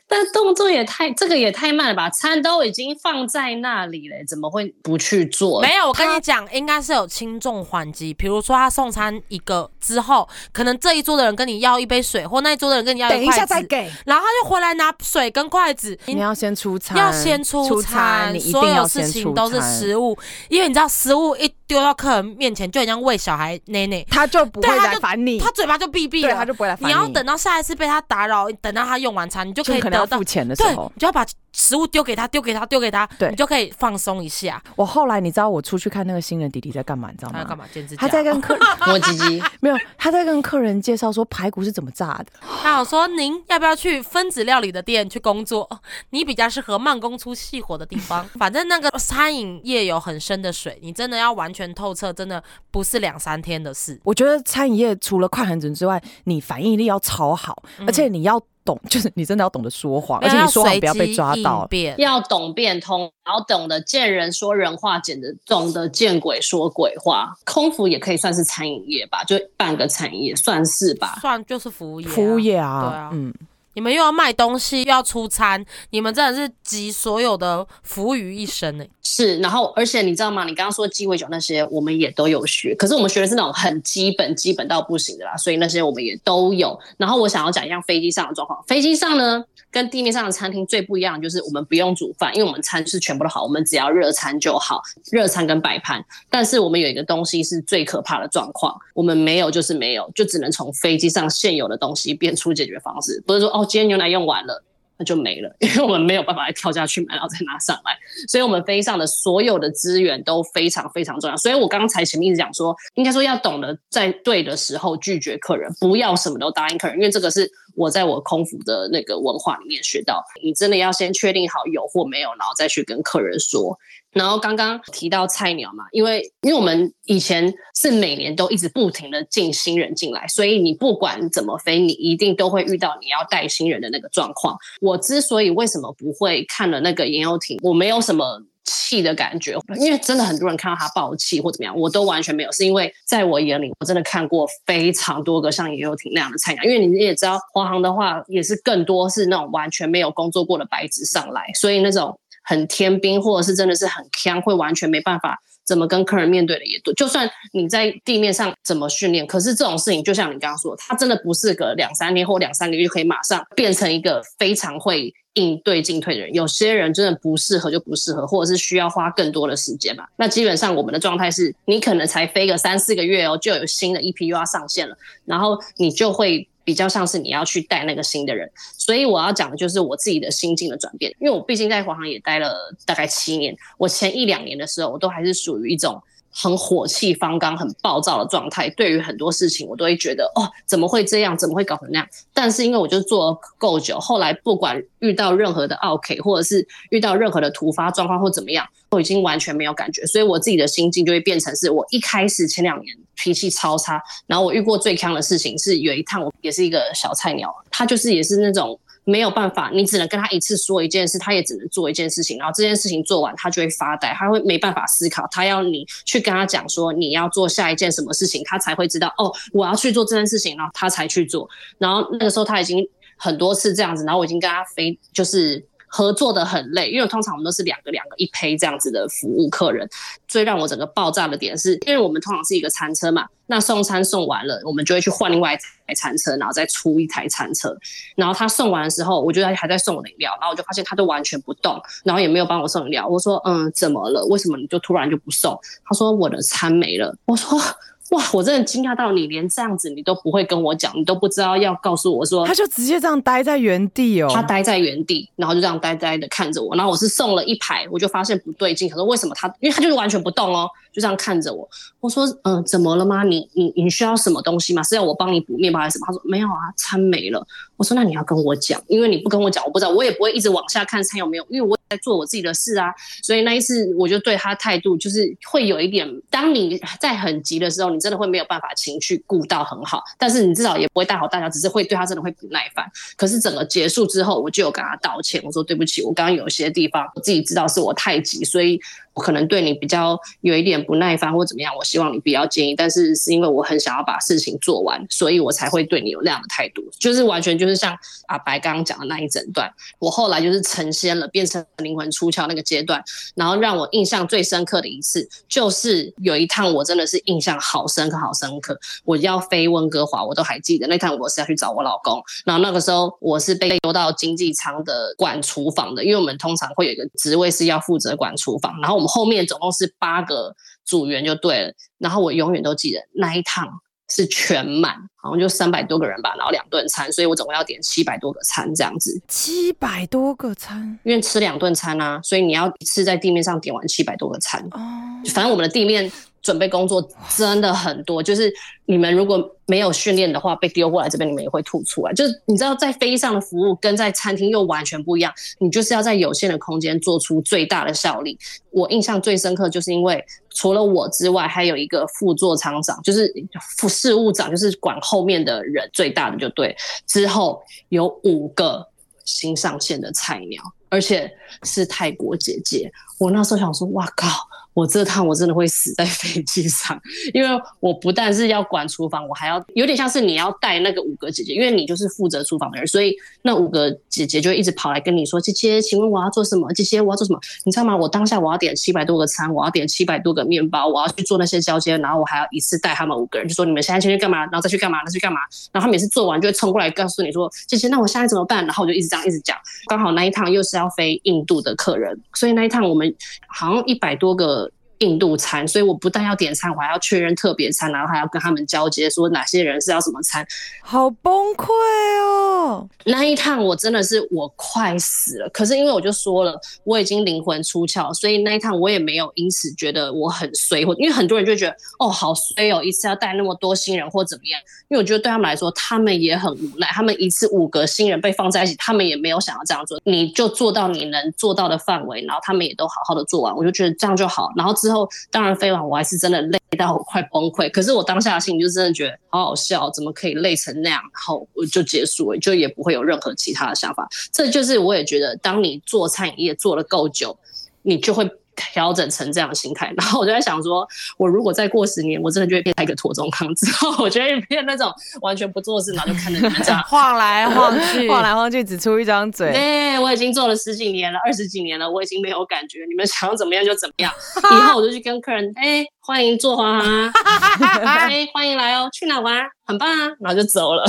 但动作也太，这个也太慢了吧？餐都已经放在那里了，怎么会不去做？没有，我跟你讲，应该是有轻重缓急。比如说他送餐一个之后，可能这一桌的人跟你要一杯水，或那一桌的人跟你要等一筷子，下再给，然后他就回来拿水跟筷子。你要先出餐，要先出餐，你一所有事情都是食物，因为你知道食物一丢到客人面前，就很像喂小孩奶奶，他就不会他就来烦你，他嘴巴就闭闭了，他就不会来烦你要等到下一次被他打扰，等到他用完餐，你就可以要付。钱的时，候。你就要把食物丢给他，丢给他，丢给他，对你就可以放松一下。我后来你知道我出去看那个新人弟弟在干嘛？你知道吗？他要干嘛？剪指甲？他在跟客人 摸鸡鸡，没有，他在跟客人介绍说排骨是怎么炸的。他有说您要不要去分子料理的店去工作？你比较适合慢工出细活的地方。反正那个餐饮业有很深的水，你真的要完全透彻，真的不是两三天的事。我觉得餐饮业除了快很准之外，你反应力要超好，而且你要懂，就是你真的要懂得说谎，而且你说谎不要被抓到。变。要懂变通，然后懂得见人说人话，简直懂得见鬼说鬼话。空服也可以算是餐饮业吧，就半个产业算是吧。算就是服务业、服务。业啊对啊啊，嗯，你们又要卖东西，又要出餐，你们真的是集所有的服务于一身哎、是，然后而且你知道吗？你刚刚说鸡尾酒那些，我们也都有学，可是我们学的是那种很基本、基本到不行的啦，所以那些我们也都有。然后我想要讲一样飞机上的状况，飞机上呢跟地面上的餐厅最不一样，就是我们不用煮饭，因为我们餐是全部都好，我们只要热餐就好，热餐跟摆盘。但是我们有一个东西是最可怕的状况，我们没有就是没有，就只能从飞机上现有的东西变出解决方式，不是说哦今天牛奶用完了。那就没了，因为我们没有办法再跳下去买，然后再拿上来。所以我们飞上的所有的资源都非常非常重要。所以我刚才前面一直讲说，应该说要懂得在对的时候拒绝客人，不要什么都答应客人，因为这个是我在我空服的那个文化里面学到。你真的要先确定好有或没有，然后再去跟客人说。然后刚刚提到菜鸟嘛，因为因为我们以前是每年都一直不停的进新人进来，所以你不管怎么飞，你一定都会遇到你要带新人的那个状况。我之所以为什么不会看了那个严幼婷，我没有什么。气的感觉，因为真的很多人看到他爆气或怎么样，我都完全没有，是因为在我眼里，我真的看过非常多个像严幼婷那样的菜鸟，因为你也知道，华航的话也是更多是那种完全没有工作过的白纸上来，所以那种很天兵，或者是真的是很强，会完全没办法怎么跟客人面对的也多。就算你在地面上怎么训练，可是这种事情就像你刚刚说，他真的不是个两三天或两三个月就可以马上变成一个非常会应对进退的人。有些人真的不适合就不适合，或者是需要花更多的时间嘛。那基本上我们的状态是，你可能才飞个三四个月哦，就有新的一批又要上线了，然后你就会。比较像是你要去带那个新的人，所以我要讲的就是我自己的心境的转变。因为我毕竟在华航也待了大概七年，我前一两年的时候，我都还是属于一种很火气方刚、很暴躁的状态。对于很多事情，我都会觉得哦，怎么会这样？怎么会搞成那样？但是因为我就做够久，后来不管遇到任何的 OK，或者是遇到任何的突发状况或怎么样，都已经完全没有感觉。所以我自己的心境就会变成是我一开始前两年。脾气超差，然后我遇过最坑的事情是有一趟我也是一个小菜鸟，他就是也是那种没有办法，你只能跟他一次说一件事，他也只能做一件事情，然后这件事情做完他就会发呆，他会没办法思考，他要你去跟他讲说你要做下一件什么事情，他才会知道哦我要去做这件事情，然后他才去做，然后那个时候他已经很多次这样子，然后我已经跟他飞就是。合作的很累，因为通常我们都是两个两个一胚这样子的服务客人。最让我整个爆炸的点是，因为我们通常是一个餐车嘛，那送餐送完了，我们就会去换另外一台餐车，然后再出一台餐车。然后他送完的时候，我觉得还在送饮料，然后我就发现他都完全不动，然后也没有帮我送饮料。我说：“嗯，怎么了？为什么你就突然就不送？”他说：“我的餐没了。”我说。哇，我真的惊讶到你连这样子你都不会跟我讲，你都不知道要告诉我说，他就直接这样待在原地哦，他待在原地，然后就这样呆呆的看着我，然后我是送了一排，我就发现不对劲，可是为什么他，因为他就是完全不动哦，就这样看着我，我说嗯，怎么了吗？你你你需要什么东西吗？是要我帮你补面包还是什么？他说没有啊，餐没了。我说那你要跟我讲，因为你不跟我讲，我不知道，我也不会一直往下看餐有没有，因为我在做我自己的事啊。所以那一次我就对他态度就是会有一点，当你在很急的时候，你真的会没有办法情绪顾到很好，但是你至少也不会带好大家，只是会对他真的会不耐烦。可是整个结束之后，我就有跟他道歉，我说对不起，我刚刚有些地方我自己知道是我太急，所以。我可能对你比较有一点不耐烦或怎么样，我希望你不要介意。但是是因为我很想要把事情做完，所以我才会对你有那样的态度。就是完全就是像阿白刚刚讲的那一整段，我后来就是成仙了，变成灵魂出窍那个阶段。然后让我印象最深刻的一次，就是有一趟我真的是印象好深刻，好深刻。我要飞温哥华，我都还记得那趟我是要去找我老公。然后那个时候我是被丢到经济舱的管厨房的，因为我们通常会有一个职位是要负责管厨房，然后们。后面总共是八个组员就对了，然后我永远都记得那一趟是全满，好像就三百多个人吧，然后两顿餐，所以我总共要点七百多个餐这样子。七百多个餐，因为吃两顿餐啊，所以你要一次在地面上点完七百多个餐。哦，反正我们的地面。准备工作真的很多，就是你们如果没有训练的话，被丢过来这边，你们也会吐出来。就是你知道，在飞机上的服务跟在餐厅又完全不一样，你就是要在有限的空间做出最大的效力。我印象最深刻，就是因为除了我之外，还有一个副座舱长，就是副事务长，就是管后面的人最大的就对。之后有五个新上线的菜鸟，而且是泰国姐姐。我那时候想说，哇靠！我这趟我真的会死在 飞机上，因为我不但是要管厨房，我还要有点像是你要带那个五个姐姐，因为你就是负责厨房的人，所以那五个姐姐就一直跑来跟你说：“姐姐，请问我要做什么？姐姐，我要做什么？你知道吗？我当下我要点七百多个餐，我要点七百多个面包，我要去做那些交接，然后我还要一次带他们五个人，就说你们现在先去干嘛，然后再去干嘛，再去干嘛。然后他每次做完就会冲过来告诉你说：姐姐，那我现在怎么办？然后我就一直这样一直讲。刚好那一趟又是要飞印度的客人，所以那一趟我们好像一百多个。印度餐，所以我不但要点餐，我还要确认特别餐，然后还要跟他们交接，说哪些人是要什么餐，好崩溃哦！那一趟我真的是我快死了，可是因为我就说了，我已经灵魂出窍，所以那一趟我也没有因此觉得我很衰，或因为很多人就觉得哦好衰哦，一次要带那么多新人或怎么样，因为我觉得对他们来说，他们也很无奈，他们一次五个新人被放在一起，他们也没有想要这样做，你就做到你能做到的范围，然后他们也都好好的做完，我就觉得这样就好，然后。之后当然飞完，我还是真的累到快崩溃。可是我当下的心里就真的觉得好好笑，怎么可以累成那样？然后我就结束了，就也不会有任何其他的想法。这就是我也觉得，当你做餐饮业做了够久，你就会调整成这样的心态。然后我就在想说，我如果再过十年，我真的就会变成一个驼中康之后，我就会变那种完全不做事，然后就看着你们这样 晃来晃去，晃来晃去只出一张嘴。对，我已经做了十几年了，二十几年了，我已经没有感觉，你们想要怎么样就怎么样。以后我就去跟客人，哎、欢迎坐华航啊，哎、欢迎来哦，去哪玩？很棒啊，然后就走了。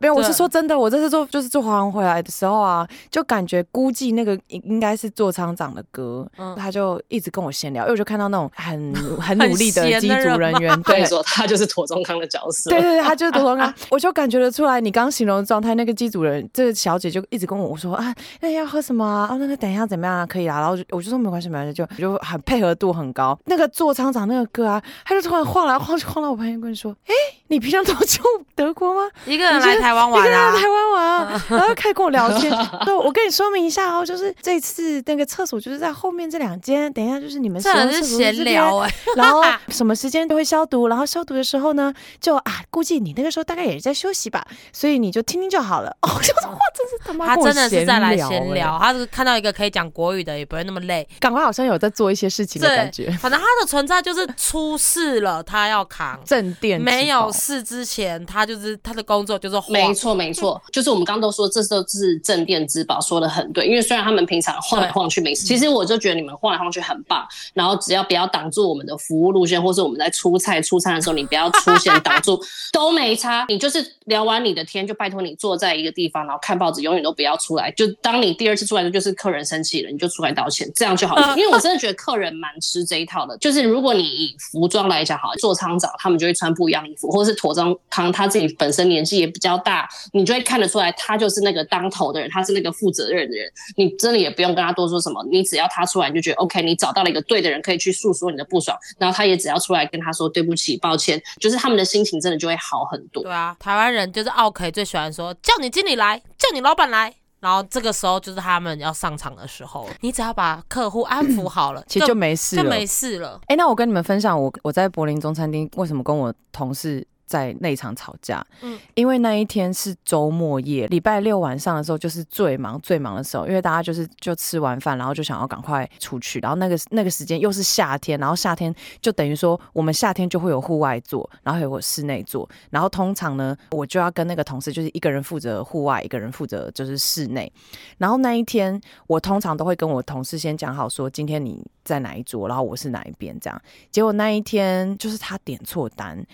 没有，我是说真的，我这次做就是做华航回来的时候啊，就感觉估计那个应应该是座舱长的哥，嗯他就一直跟我闲聊，因为我就看到那种很 很努力的机组人员，对跟你。说，他就是妥中康的角色。对对对，他就是多康，我就感觉得出来，你刚形容的状态，那个机组人，这个小姐就一直跟我我说啊，那要喝什么啊？哦，那那等一下怎么样啊？可以啊。然后我就我就说没关系，没关系，就就很配合度很高。那个座舱长那个哥啊，他就突然晃来晃去，晃到我旁边跟你说，哎，你平常都住德国吗？一个人来台湾玩啊一个人来，台湾玩啊，然后开始跟我聊天。对，我跟你说明一下哦，就是这次那个厕所就是在后面这两间，等一下就是你们使这用厕所人是闲聊哎、然后 什么时间都会消毒，然后消毒的时候呢，就啊，估计你那个时候大概也是在休息吧，所以你就听听就好了。哦，我就说哇，真是他妈他真的是在来闲聊，他是看到一个可以讲国语的，也不会那么累。赶快好像有在做一些事情的感觉，反正他的存在就是出事了，他要扛。镇店没有事之前，他就是他的工作就是。没错，没错，就是我们刚刚都说，这都是镇店之宝，说的很对。因为虽然他们平常晃来晃去没事，其实我就觉得你们晃来晃去很棒。然后只要不要挡住我们的服务路线，或是我们在出菜出餐的时候，你不要出现挡住，都没差。你就是聊完你的天，就拜托你坐在一个地方，然后看报纸，永远都不要出来。就当你第二次出来的就是客人生气了，你就出来道歉，这样就好。因为我真的觉得客人蛮吃这一套的。就是如果你以服装来讲，好，做仓长他们就会穿不一样衣服，或者是妥装康他自己本身年纪也比较大，你就会看得出来，他就是那个当头的人，他是那个负责任的人。你真的也不用跟他多说什么，你只要他出来，你就觉得 OK，你找到了一个对的人，可以去诉说你的不爽，然后他也只要出来跟他说对不起、抱歉，就是他们的心情真的就会好很多。对啊，台湾人就是奥 K 最喜欢说叫你经理来，叫你老板来。然后这个时候就是他们要上场的时候，你只要把客户安抚好了，其实就没事了。就没事了。哎、那我跟你们分享，我我在柏林中餐厅为什么跟我同事在内场吵架？嗯嗯，因为那一天是周末夜，礼拜六晚上的时候就是最忙最忙的时候，因为大家就是就吃完饭，然后就想要赶快出去，然后那个那个时间又是夏天，然后夏天就等于说我们夏天就会有户外做，然后有个室内做，然后通常呢，我就要跟那个同事就是一个人负责户外，一个人负责就是室内，然后那一天我通常都会跟我同事先讲好说，今天你在哪一桌，然后我是哪一边这样。结果那一天就是他点错单，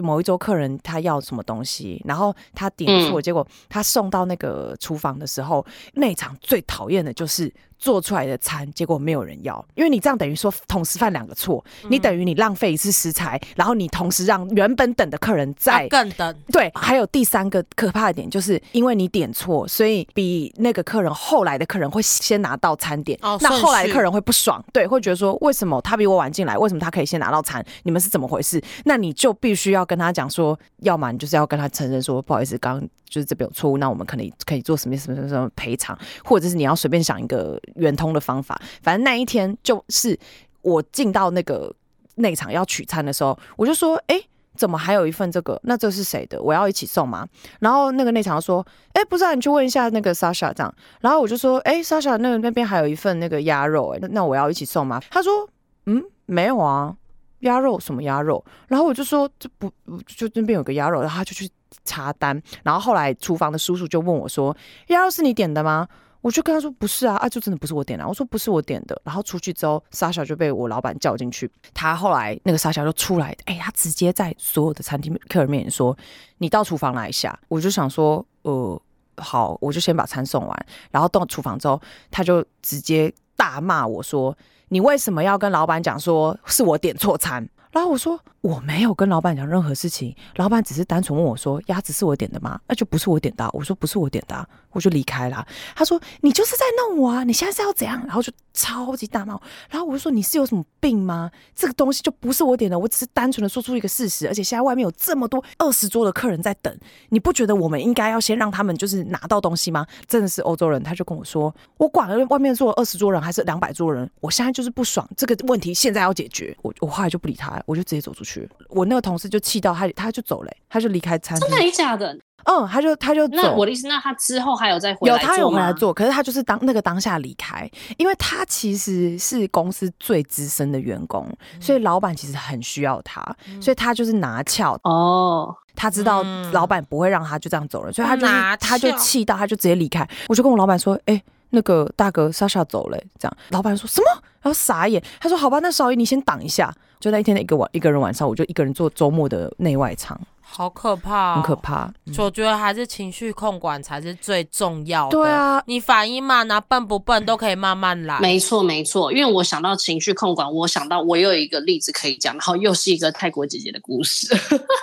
某一桌客人他要什么东西，然后他点错，嗯结果他送到那个厨房的时候，那场最讨厌的就是。做出来的餐，结果没有人要，因为你这样等于说同时犯两个错，你等于你浪费一次食材，然后你同时让原本等的客人在要更等，对，还有第三个可怕的点，就是因为你点错，所以比那个客人后来的客人会先拿到餐点，哦那后来的客人会不爽，对，会觉得说为什么他比我晚进来，为什么他可以先拿到餐？你们是怎么回事？那你就必须要跟他讲说，要么你就是要跟他承认说，不好意思，刚刚就是这边有错误，那我们可能可以做什么什么什么赔偿，或者是你要随便想一个圆通的方法。反正那一天就是我进到那个内场要取餐的时候，我就说，哎、怎么还有一份这个？那这是谁的？我要一起送吗？然后那个内场说：“哎、不知道，你去问一下那个 Sasha 这样。”然后我就说：“哎、s a s h a 那那边还有一份那个鸭肉、哎，那我要一起送吗？”他说：“嗯，没有啊，鸭肉什么鸭肉？”然后我就说：“这不就那边有个鸭肉。”然后他就去查单，然后后来厨房的叔叔就问我说：“鸭肉是你点的吗？”我就跟他说不是啊，啊，就真的不是我点的、我说不是我点的。然后出去之后沙小就被我老板叫进去。他后来那个沙小就出来，哎、他直接在所有的餐厅客人面前说：“你到厨房来一下。”我就想说，呃，好，我就先把餐送完。然后到厨房之后，他就直接大骂我说：“你为什么要跟老板讲说是我点错餐？”然后我说我没有跟老板讲任何事情，老板只是单纯问我说鸭子是我点的吗？那就不是我点的啊、我说不是我点的、啊，我就离开了。他说你就是在弄我啊，你现在是要怎样？然后就超级大骂。然后我就说你是有什么病吗？这个东西就不是我点的，我只是单纯的说出一个事实，而且现在外面有这么多二十桌的客人在等，你不觉得我们应该要先让他们就是拿到东西吗？真的是欧洲人，他就跟我说，我管了外面坐二十桌人还是两百桌人，我现在就是不爽，这个问题现在要解决。我我后来就不理他，我就直接走出去。我那个同事就气到他，他就走了、他就离开餐厅真。的假的？嗯，他就他就走那我。的意思，那他之后还有再回来有他有？回来做，可是他就是当那个当下离开，因为他其实是公司最资深的员工，所以老板其实很需要他，所以他就是拿翘，哦，他知道嗯老板不会让他就这样走了，所以他就是拿他就气到他就直接离开。我就跟我老板说，哎、那个大哥莎莎走了、这样，老板说什么？然后傻眼，他说好吧，那少爷你先挡一下。就在一天的一个晚一个人晚上，我就一个人做周末的内外场，好可怕、哦，很可。怕。我觉得还是情绪控管才是最重要的。对，啊，你反应慢啊，笨不笨都可以慢慢来。没错没错，因为我想到情绪控管，我想到我有一个例子可以讲，然后又是一个泰国姐姐的故事，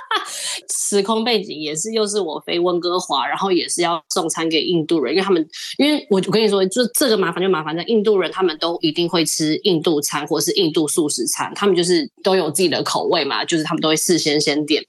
时空背景也是又是我飞温哥华，然后也是要送餐给印度人，因为他们因为我我跟你说，就这个麻烦就麻烦在印度人，他们都一定会吃印度餐或是印度素食餐，他们就是都有自己的口味嘛，就是他们都会事先先点，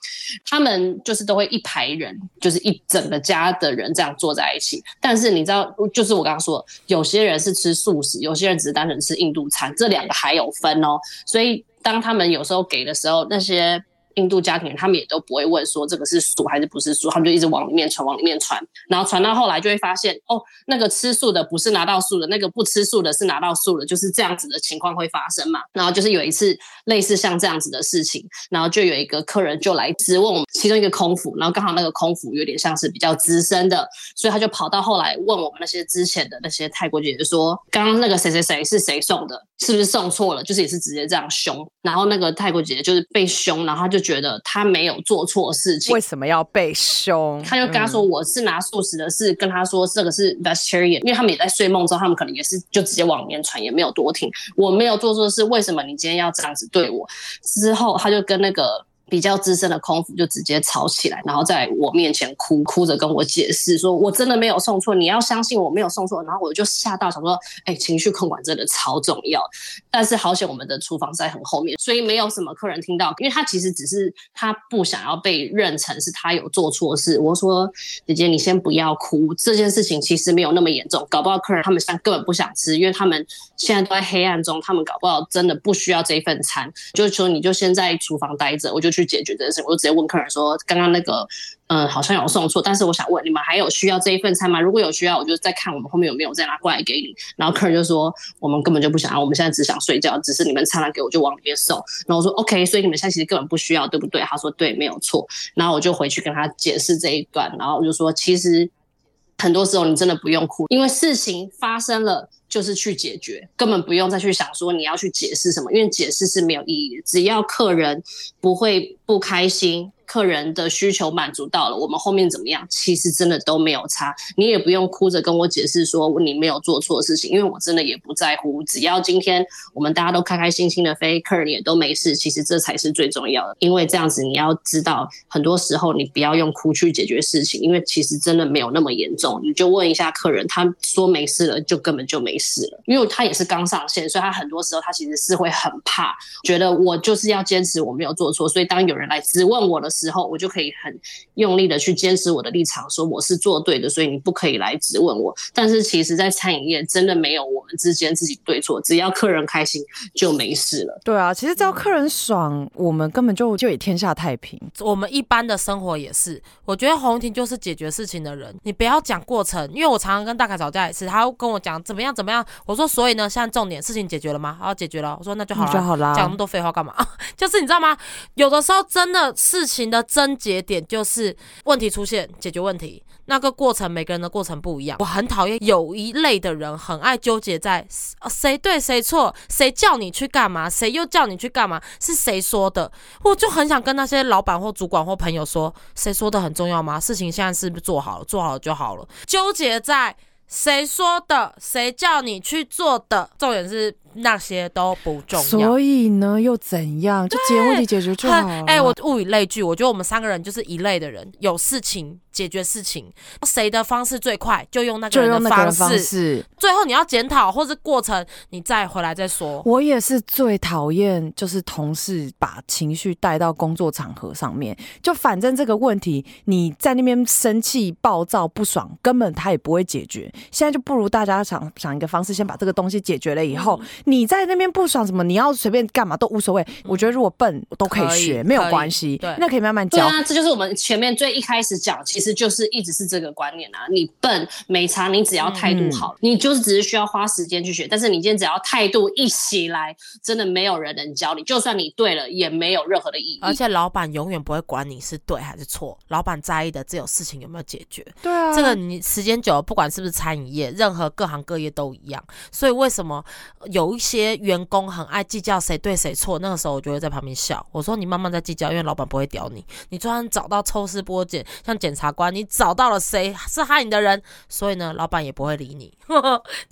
他们就是都会一排人，就是一整个家的人这样坐在一起。但是你知道，就是我刚刚说，有些人是吃素食，有些人只是单纯吃印度餐，这两个还有分哦。所以当他们有时候给的时候，那些印度家庭他们也都不会问说这个是素还是不是素，他们就一直往里面传，往里面传，然后传到后来就会发现，哦，那个吃素的不是拿到素的，那个不吃素的是拿到素的，就是这样子的情况会发生嘛。然后就是有一次类似像这样子的事情，然后就有一个客人就来质问我们其中一个空服，然后刚好那个空服有点像是比较资深的，所以他就跑到后来问我们那些之前的那些泰国姐姐说，刚刚那个谁谁谁是谁送的，是不是送错了？就是也是直接这样凶，然后那个泰国姐姐就是被凶，然后他就觉得他没有做错事情为。什么要被凶？他就跟他说：“嗯我是拿素食的，是跟他说这个是 vegetarian，因为他们也在睡梦中，他们可能也是就直接往里面传，也没有多听。我没有做错事，为什么你今天要这样子对我？”之后他就跟那个比较资深的空服就直接吵起来，然后在我面前哭，哭着跟我解释说：“我真的没有送错，你要相信我没有送错。”然后我就吓到想说：“哎、情绪控管真的超重要。”但是好险我们的厨房在很后面，所以没有什么客人听到，因为他其实只是他不想要被认成是他有做错事。我说姐姐，你先不要哭，这件事情其实没有那么严重，搞不好客人他们现在根本不想吃，因为他们现在都在黑暗中，他们搞不好真的不需要这一份餐，就是说你就先在厨房待着，我就去解决这件事，我就直接问客人说，刚刚那个。嗯，好像有送错，但是我想问你们还有需要这一份餐吗？如果有需要，我就再看我们后面有没有再拿过来给你。然后客人就说我们根本就不想要，我们现在只想睡觉，只是你们餐来给我就往里面送。然后我说 OK，所以你们现在其实根本不需要，对不对？他说对，没有错。然后我就回去跟他解释这一段，然后我就说其实很多时候你真的不用哭，因为事情发生了。就是去解决，根本不用再去想说你要去解释什么，因为解释是没有意义的。只要客人不会不开心，客人的需求满足到了，我们后面怎么样，其实真的都没有差。你也不用哭着跟我解释说你没有做错事情，因为我真的也不在乎。只要今天我们大家都开开心心的飞，客人也都没事，其实这才是最重要的。因为这样子，你要知道，很多时候你不要用哭去解决事情，因为其实真的没有那么严重。你就问一下客人，他说没事了，就根本就没事了。因为他也是刚上线，所以他很多时候他其实是会很怕，觉得我就是要坚持我没有做错，所以当有人来质问我的时候，我就可以很用力的去坚持我的立场，说我是做对的，所以你不可以来质问我。但是其实，在餐饮业真的没有我们之间自己对错，只要客人开心就没事了。对啊，其实只要客人爽，我们根本就就也天下太平。我们一般的生活也是，我觉得红婷就是解决事情的人。你不要讲过程，因为我常常跟大凯吵架也是，他会跟我讲怎么样怎么样，我说所以呢，现在重点事情解决了吗？好，解决了。我说那就好了，就好了讲那么多废话干嘛？就是你知道吗？有的时候真的事情的症结点就是问题出现，解决问题。那个过程，每个人的过程不一样。我很讨厌有一类的人，很爱纠结在谁对谁错，谁叫你去干嘛，谁又叫你去干嘛，是谁说的？我就很想跟那些老板或主管或朋友说，谁说的很重要吗？事情现在是不是做好了？做好了就好了。纠结在谁说的，谁叫你去做的，重点是那些都不重要。所以呢，又怎样？就解问题解决就好了。很哎、我物以类聚，我觉得我们三个人就是一类的人，有事情解决事情，谁的方式最快，就用那个就人的方用那个方式。式。最后你要检讨或是过程，你再回来再说。我也是最讨厌，就是同事把情绪带到工作场合上面。就反正这个问题，你在那边生气、暴躁、不爽，根本他也不会解决。现在就不如大家想想一个方式，先把这个东西解决了以后，你在那边不爽什么，你要随便干嘛都无所谓。我觉得如果笨都可以学，没有关系对，那可以慢慢教。对啊，这就是我们前面最一开始讲，其实就是一直是这个观念啊。你笨没差，你只要态度好，你就是只是需要花时间去学。但是你今天只要态度一起来，真的没有人能教你，就算你对了，也没有任何的意义。而且老板永远不会管你是对还是错，老板在意的只有事情有没有解决。对啊，这个你时间久了，不管是不是餐饮业，任何各行各业都一样。所以为什么有一些员工很爱计较谁对谁错？那个时候我就会在旁边笑，我说你慢慢在计较，因为老板不会屌你。你就算找到抽丝剥茧，像检察官，你找到了谁是害你的人，所以呢，老板也不会理你。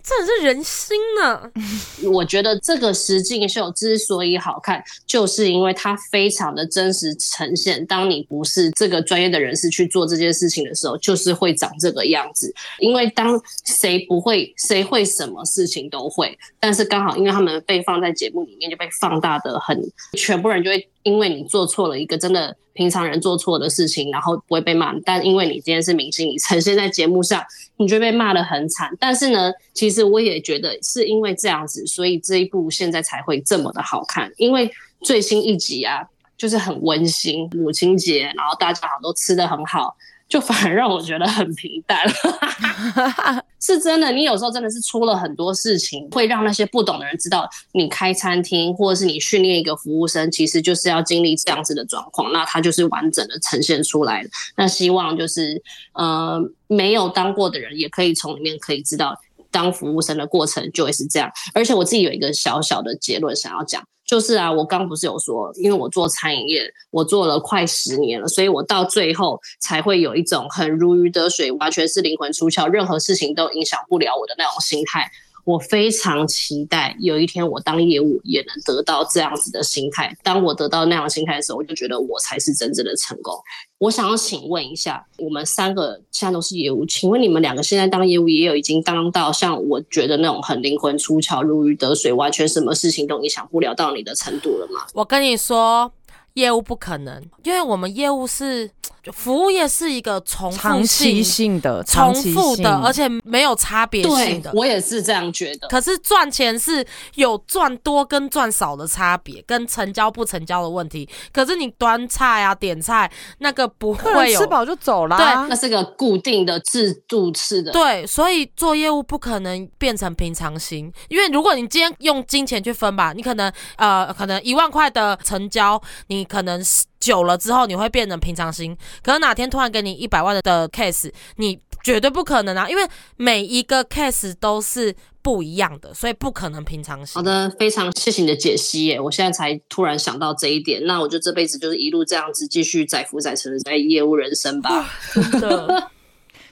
这是人心呢。我觉得这个实境秀之所以好看，就是因为它非常的真实呈现。当你不是这个专业的人士去做这件事情的时候，就是会长这个样子。因为当谁不会，谁会什么事情都会，但是刚好因为他们被放在节目里面，就被放大的很，全部人就会因为你做错了一个真的平常人做错的事情，然后不会被骂，但因为你今天是明星，你呈现在节目上，你就被骂的很惨。但是呢，其实我也觉得是因为这样子，所以这一部现在才会这么的好看。因为最新一集啊，就是很温馨，母亲节，然后大家好都吃的很好，就反而让我觉得很平淡。是真的，你有时候真的是出了很多事情，会让那些不懂的人知道，你开餐厅或者是你训练一个服务生，其实就是要经历这样子的状况，那它就是完整的呈现出来了。那希望就是呃，没有当过的人也可以从里面可以知道，当服务生的过程就会是这样。而且我自己有一个小小的结论想要讲。就是啊，我刚不是有说，因为我做餐饮业，我做了快十年了，所以我到最后才会有一种很如鱼得水，完全是灵魂出窍，任何事情都影响不了我的那种心态。我非常期待有一天我当业务也能得到这样子的心态。当我得到那样心态的时候，我就觉得我才是真正的成功。我想要请问一下，我们三个现在都是业务，请问你们两个现在当业务也有已经当到像我觉得那种很灵魂出窍、如鱼得水，完全什么事情都影响不了到你的程度了吗？我跟你说，业务不可能，因为我们业务是服务业是一个重复长期性、性的、重复的，而且没有差别性对的。我也是这样觉得。可是赚钱是有赚多跟赚少的差别，跟成交不成交的问题。可是你端菜啊、点菜那个不会有人吃饱就走啦。那是个固定的制度式的，对，所以做业务不可能变成平常心，因为如果你今天用金钱去分吧，你可能呃，可能一万块的成交，你可能久了之后你会变成平常心，可是哪天突然给你一百万的 case，你绝对不可能啊，因为每一个 case 都是不一样的，所以不可能平常心。好的，非常谢谢你的解析耶！我现在才突然想到这一点，那我就这辈子就是一路这样子继续载福载沉的在业务人生吧。真的，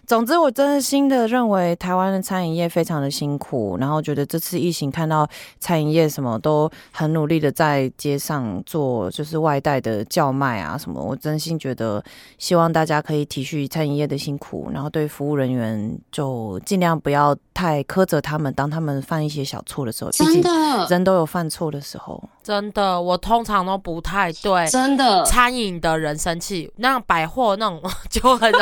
总之，我真心的认为台湾的餐饮业非常的辛苦，然后觉得这次疫情看到餐饮业什么都很努力的在街上做，就是外带的叫卖啊什么，我真心觉得希望大家可以体恤餐饮业的辛苦，然后对服务人员就尽量不要太苛责他们，当他们犯一些小错的时候，毕真竟的，人都有犯错的时候。真的，我通常都不太对。真的，餐饮的人生气，那样百货那种 就很，因为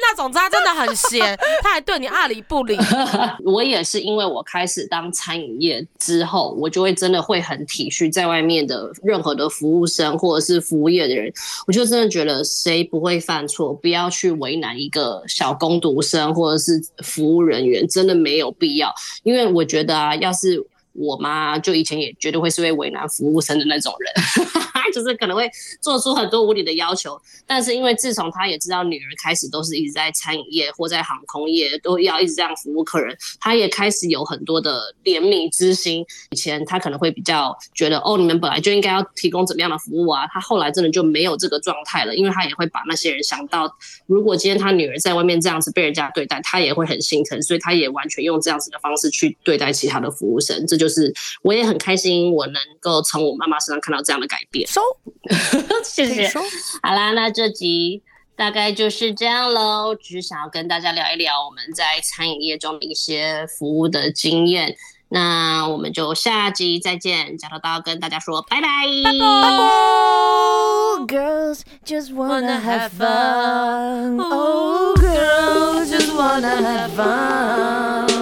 那种他真的很闲，他还对你爱理不理。我也是因为我开始当餐饮业之后，我就会真的会很体恤在外面的任何的服务生或者是服务业的人，我就真的觉得谁不会犯错，不要去为难一个小工读生或者是服务人员，真的没有必要。因为我觉得啊，要是我妈就以前也绝对会是会为难服务生的那种人，就是可能会做出很多无理的要求。但是因为自从她也知道女儿开始都是一直在餐饮业或在航空业都要一直这样服务客人，她也开始有很多的怜悯之心。以前她可能会比较觉得哦，你们本来就应该要提供怎么样的服务啊，她后来真的就没有这个状态了，因为她也会把那些人想到，如果今天她女儿在外面这样子被人家对待，她也会很心疼，所以她也完全用这样子的方式去对待其他的服务生。这就是我也很开心，我能够从我妈妈身上看到这样的改变。收，谢谢。好啦，那这集大概就是这样喽，只是想要跟大家聊一聊我们在餐饮业中的一些服务的经验。那我们就下集再见，假头刀跟大家说拜拜，拜拜。Oh, girls just wanna have fun. Oh, girls just wanna have fun.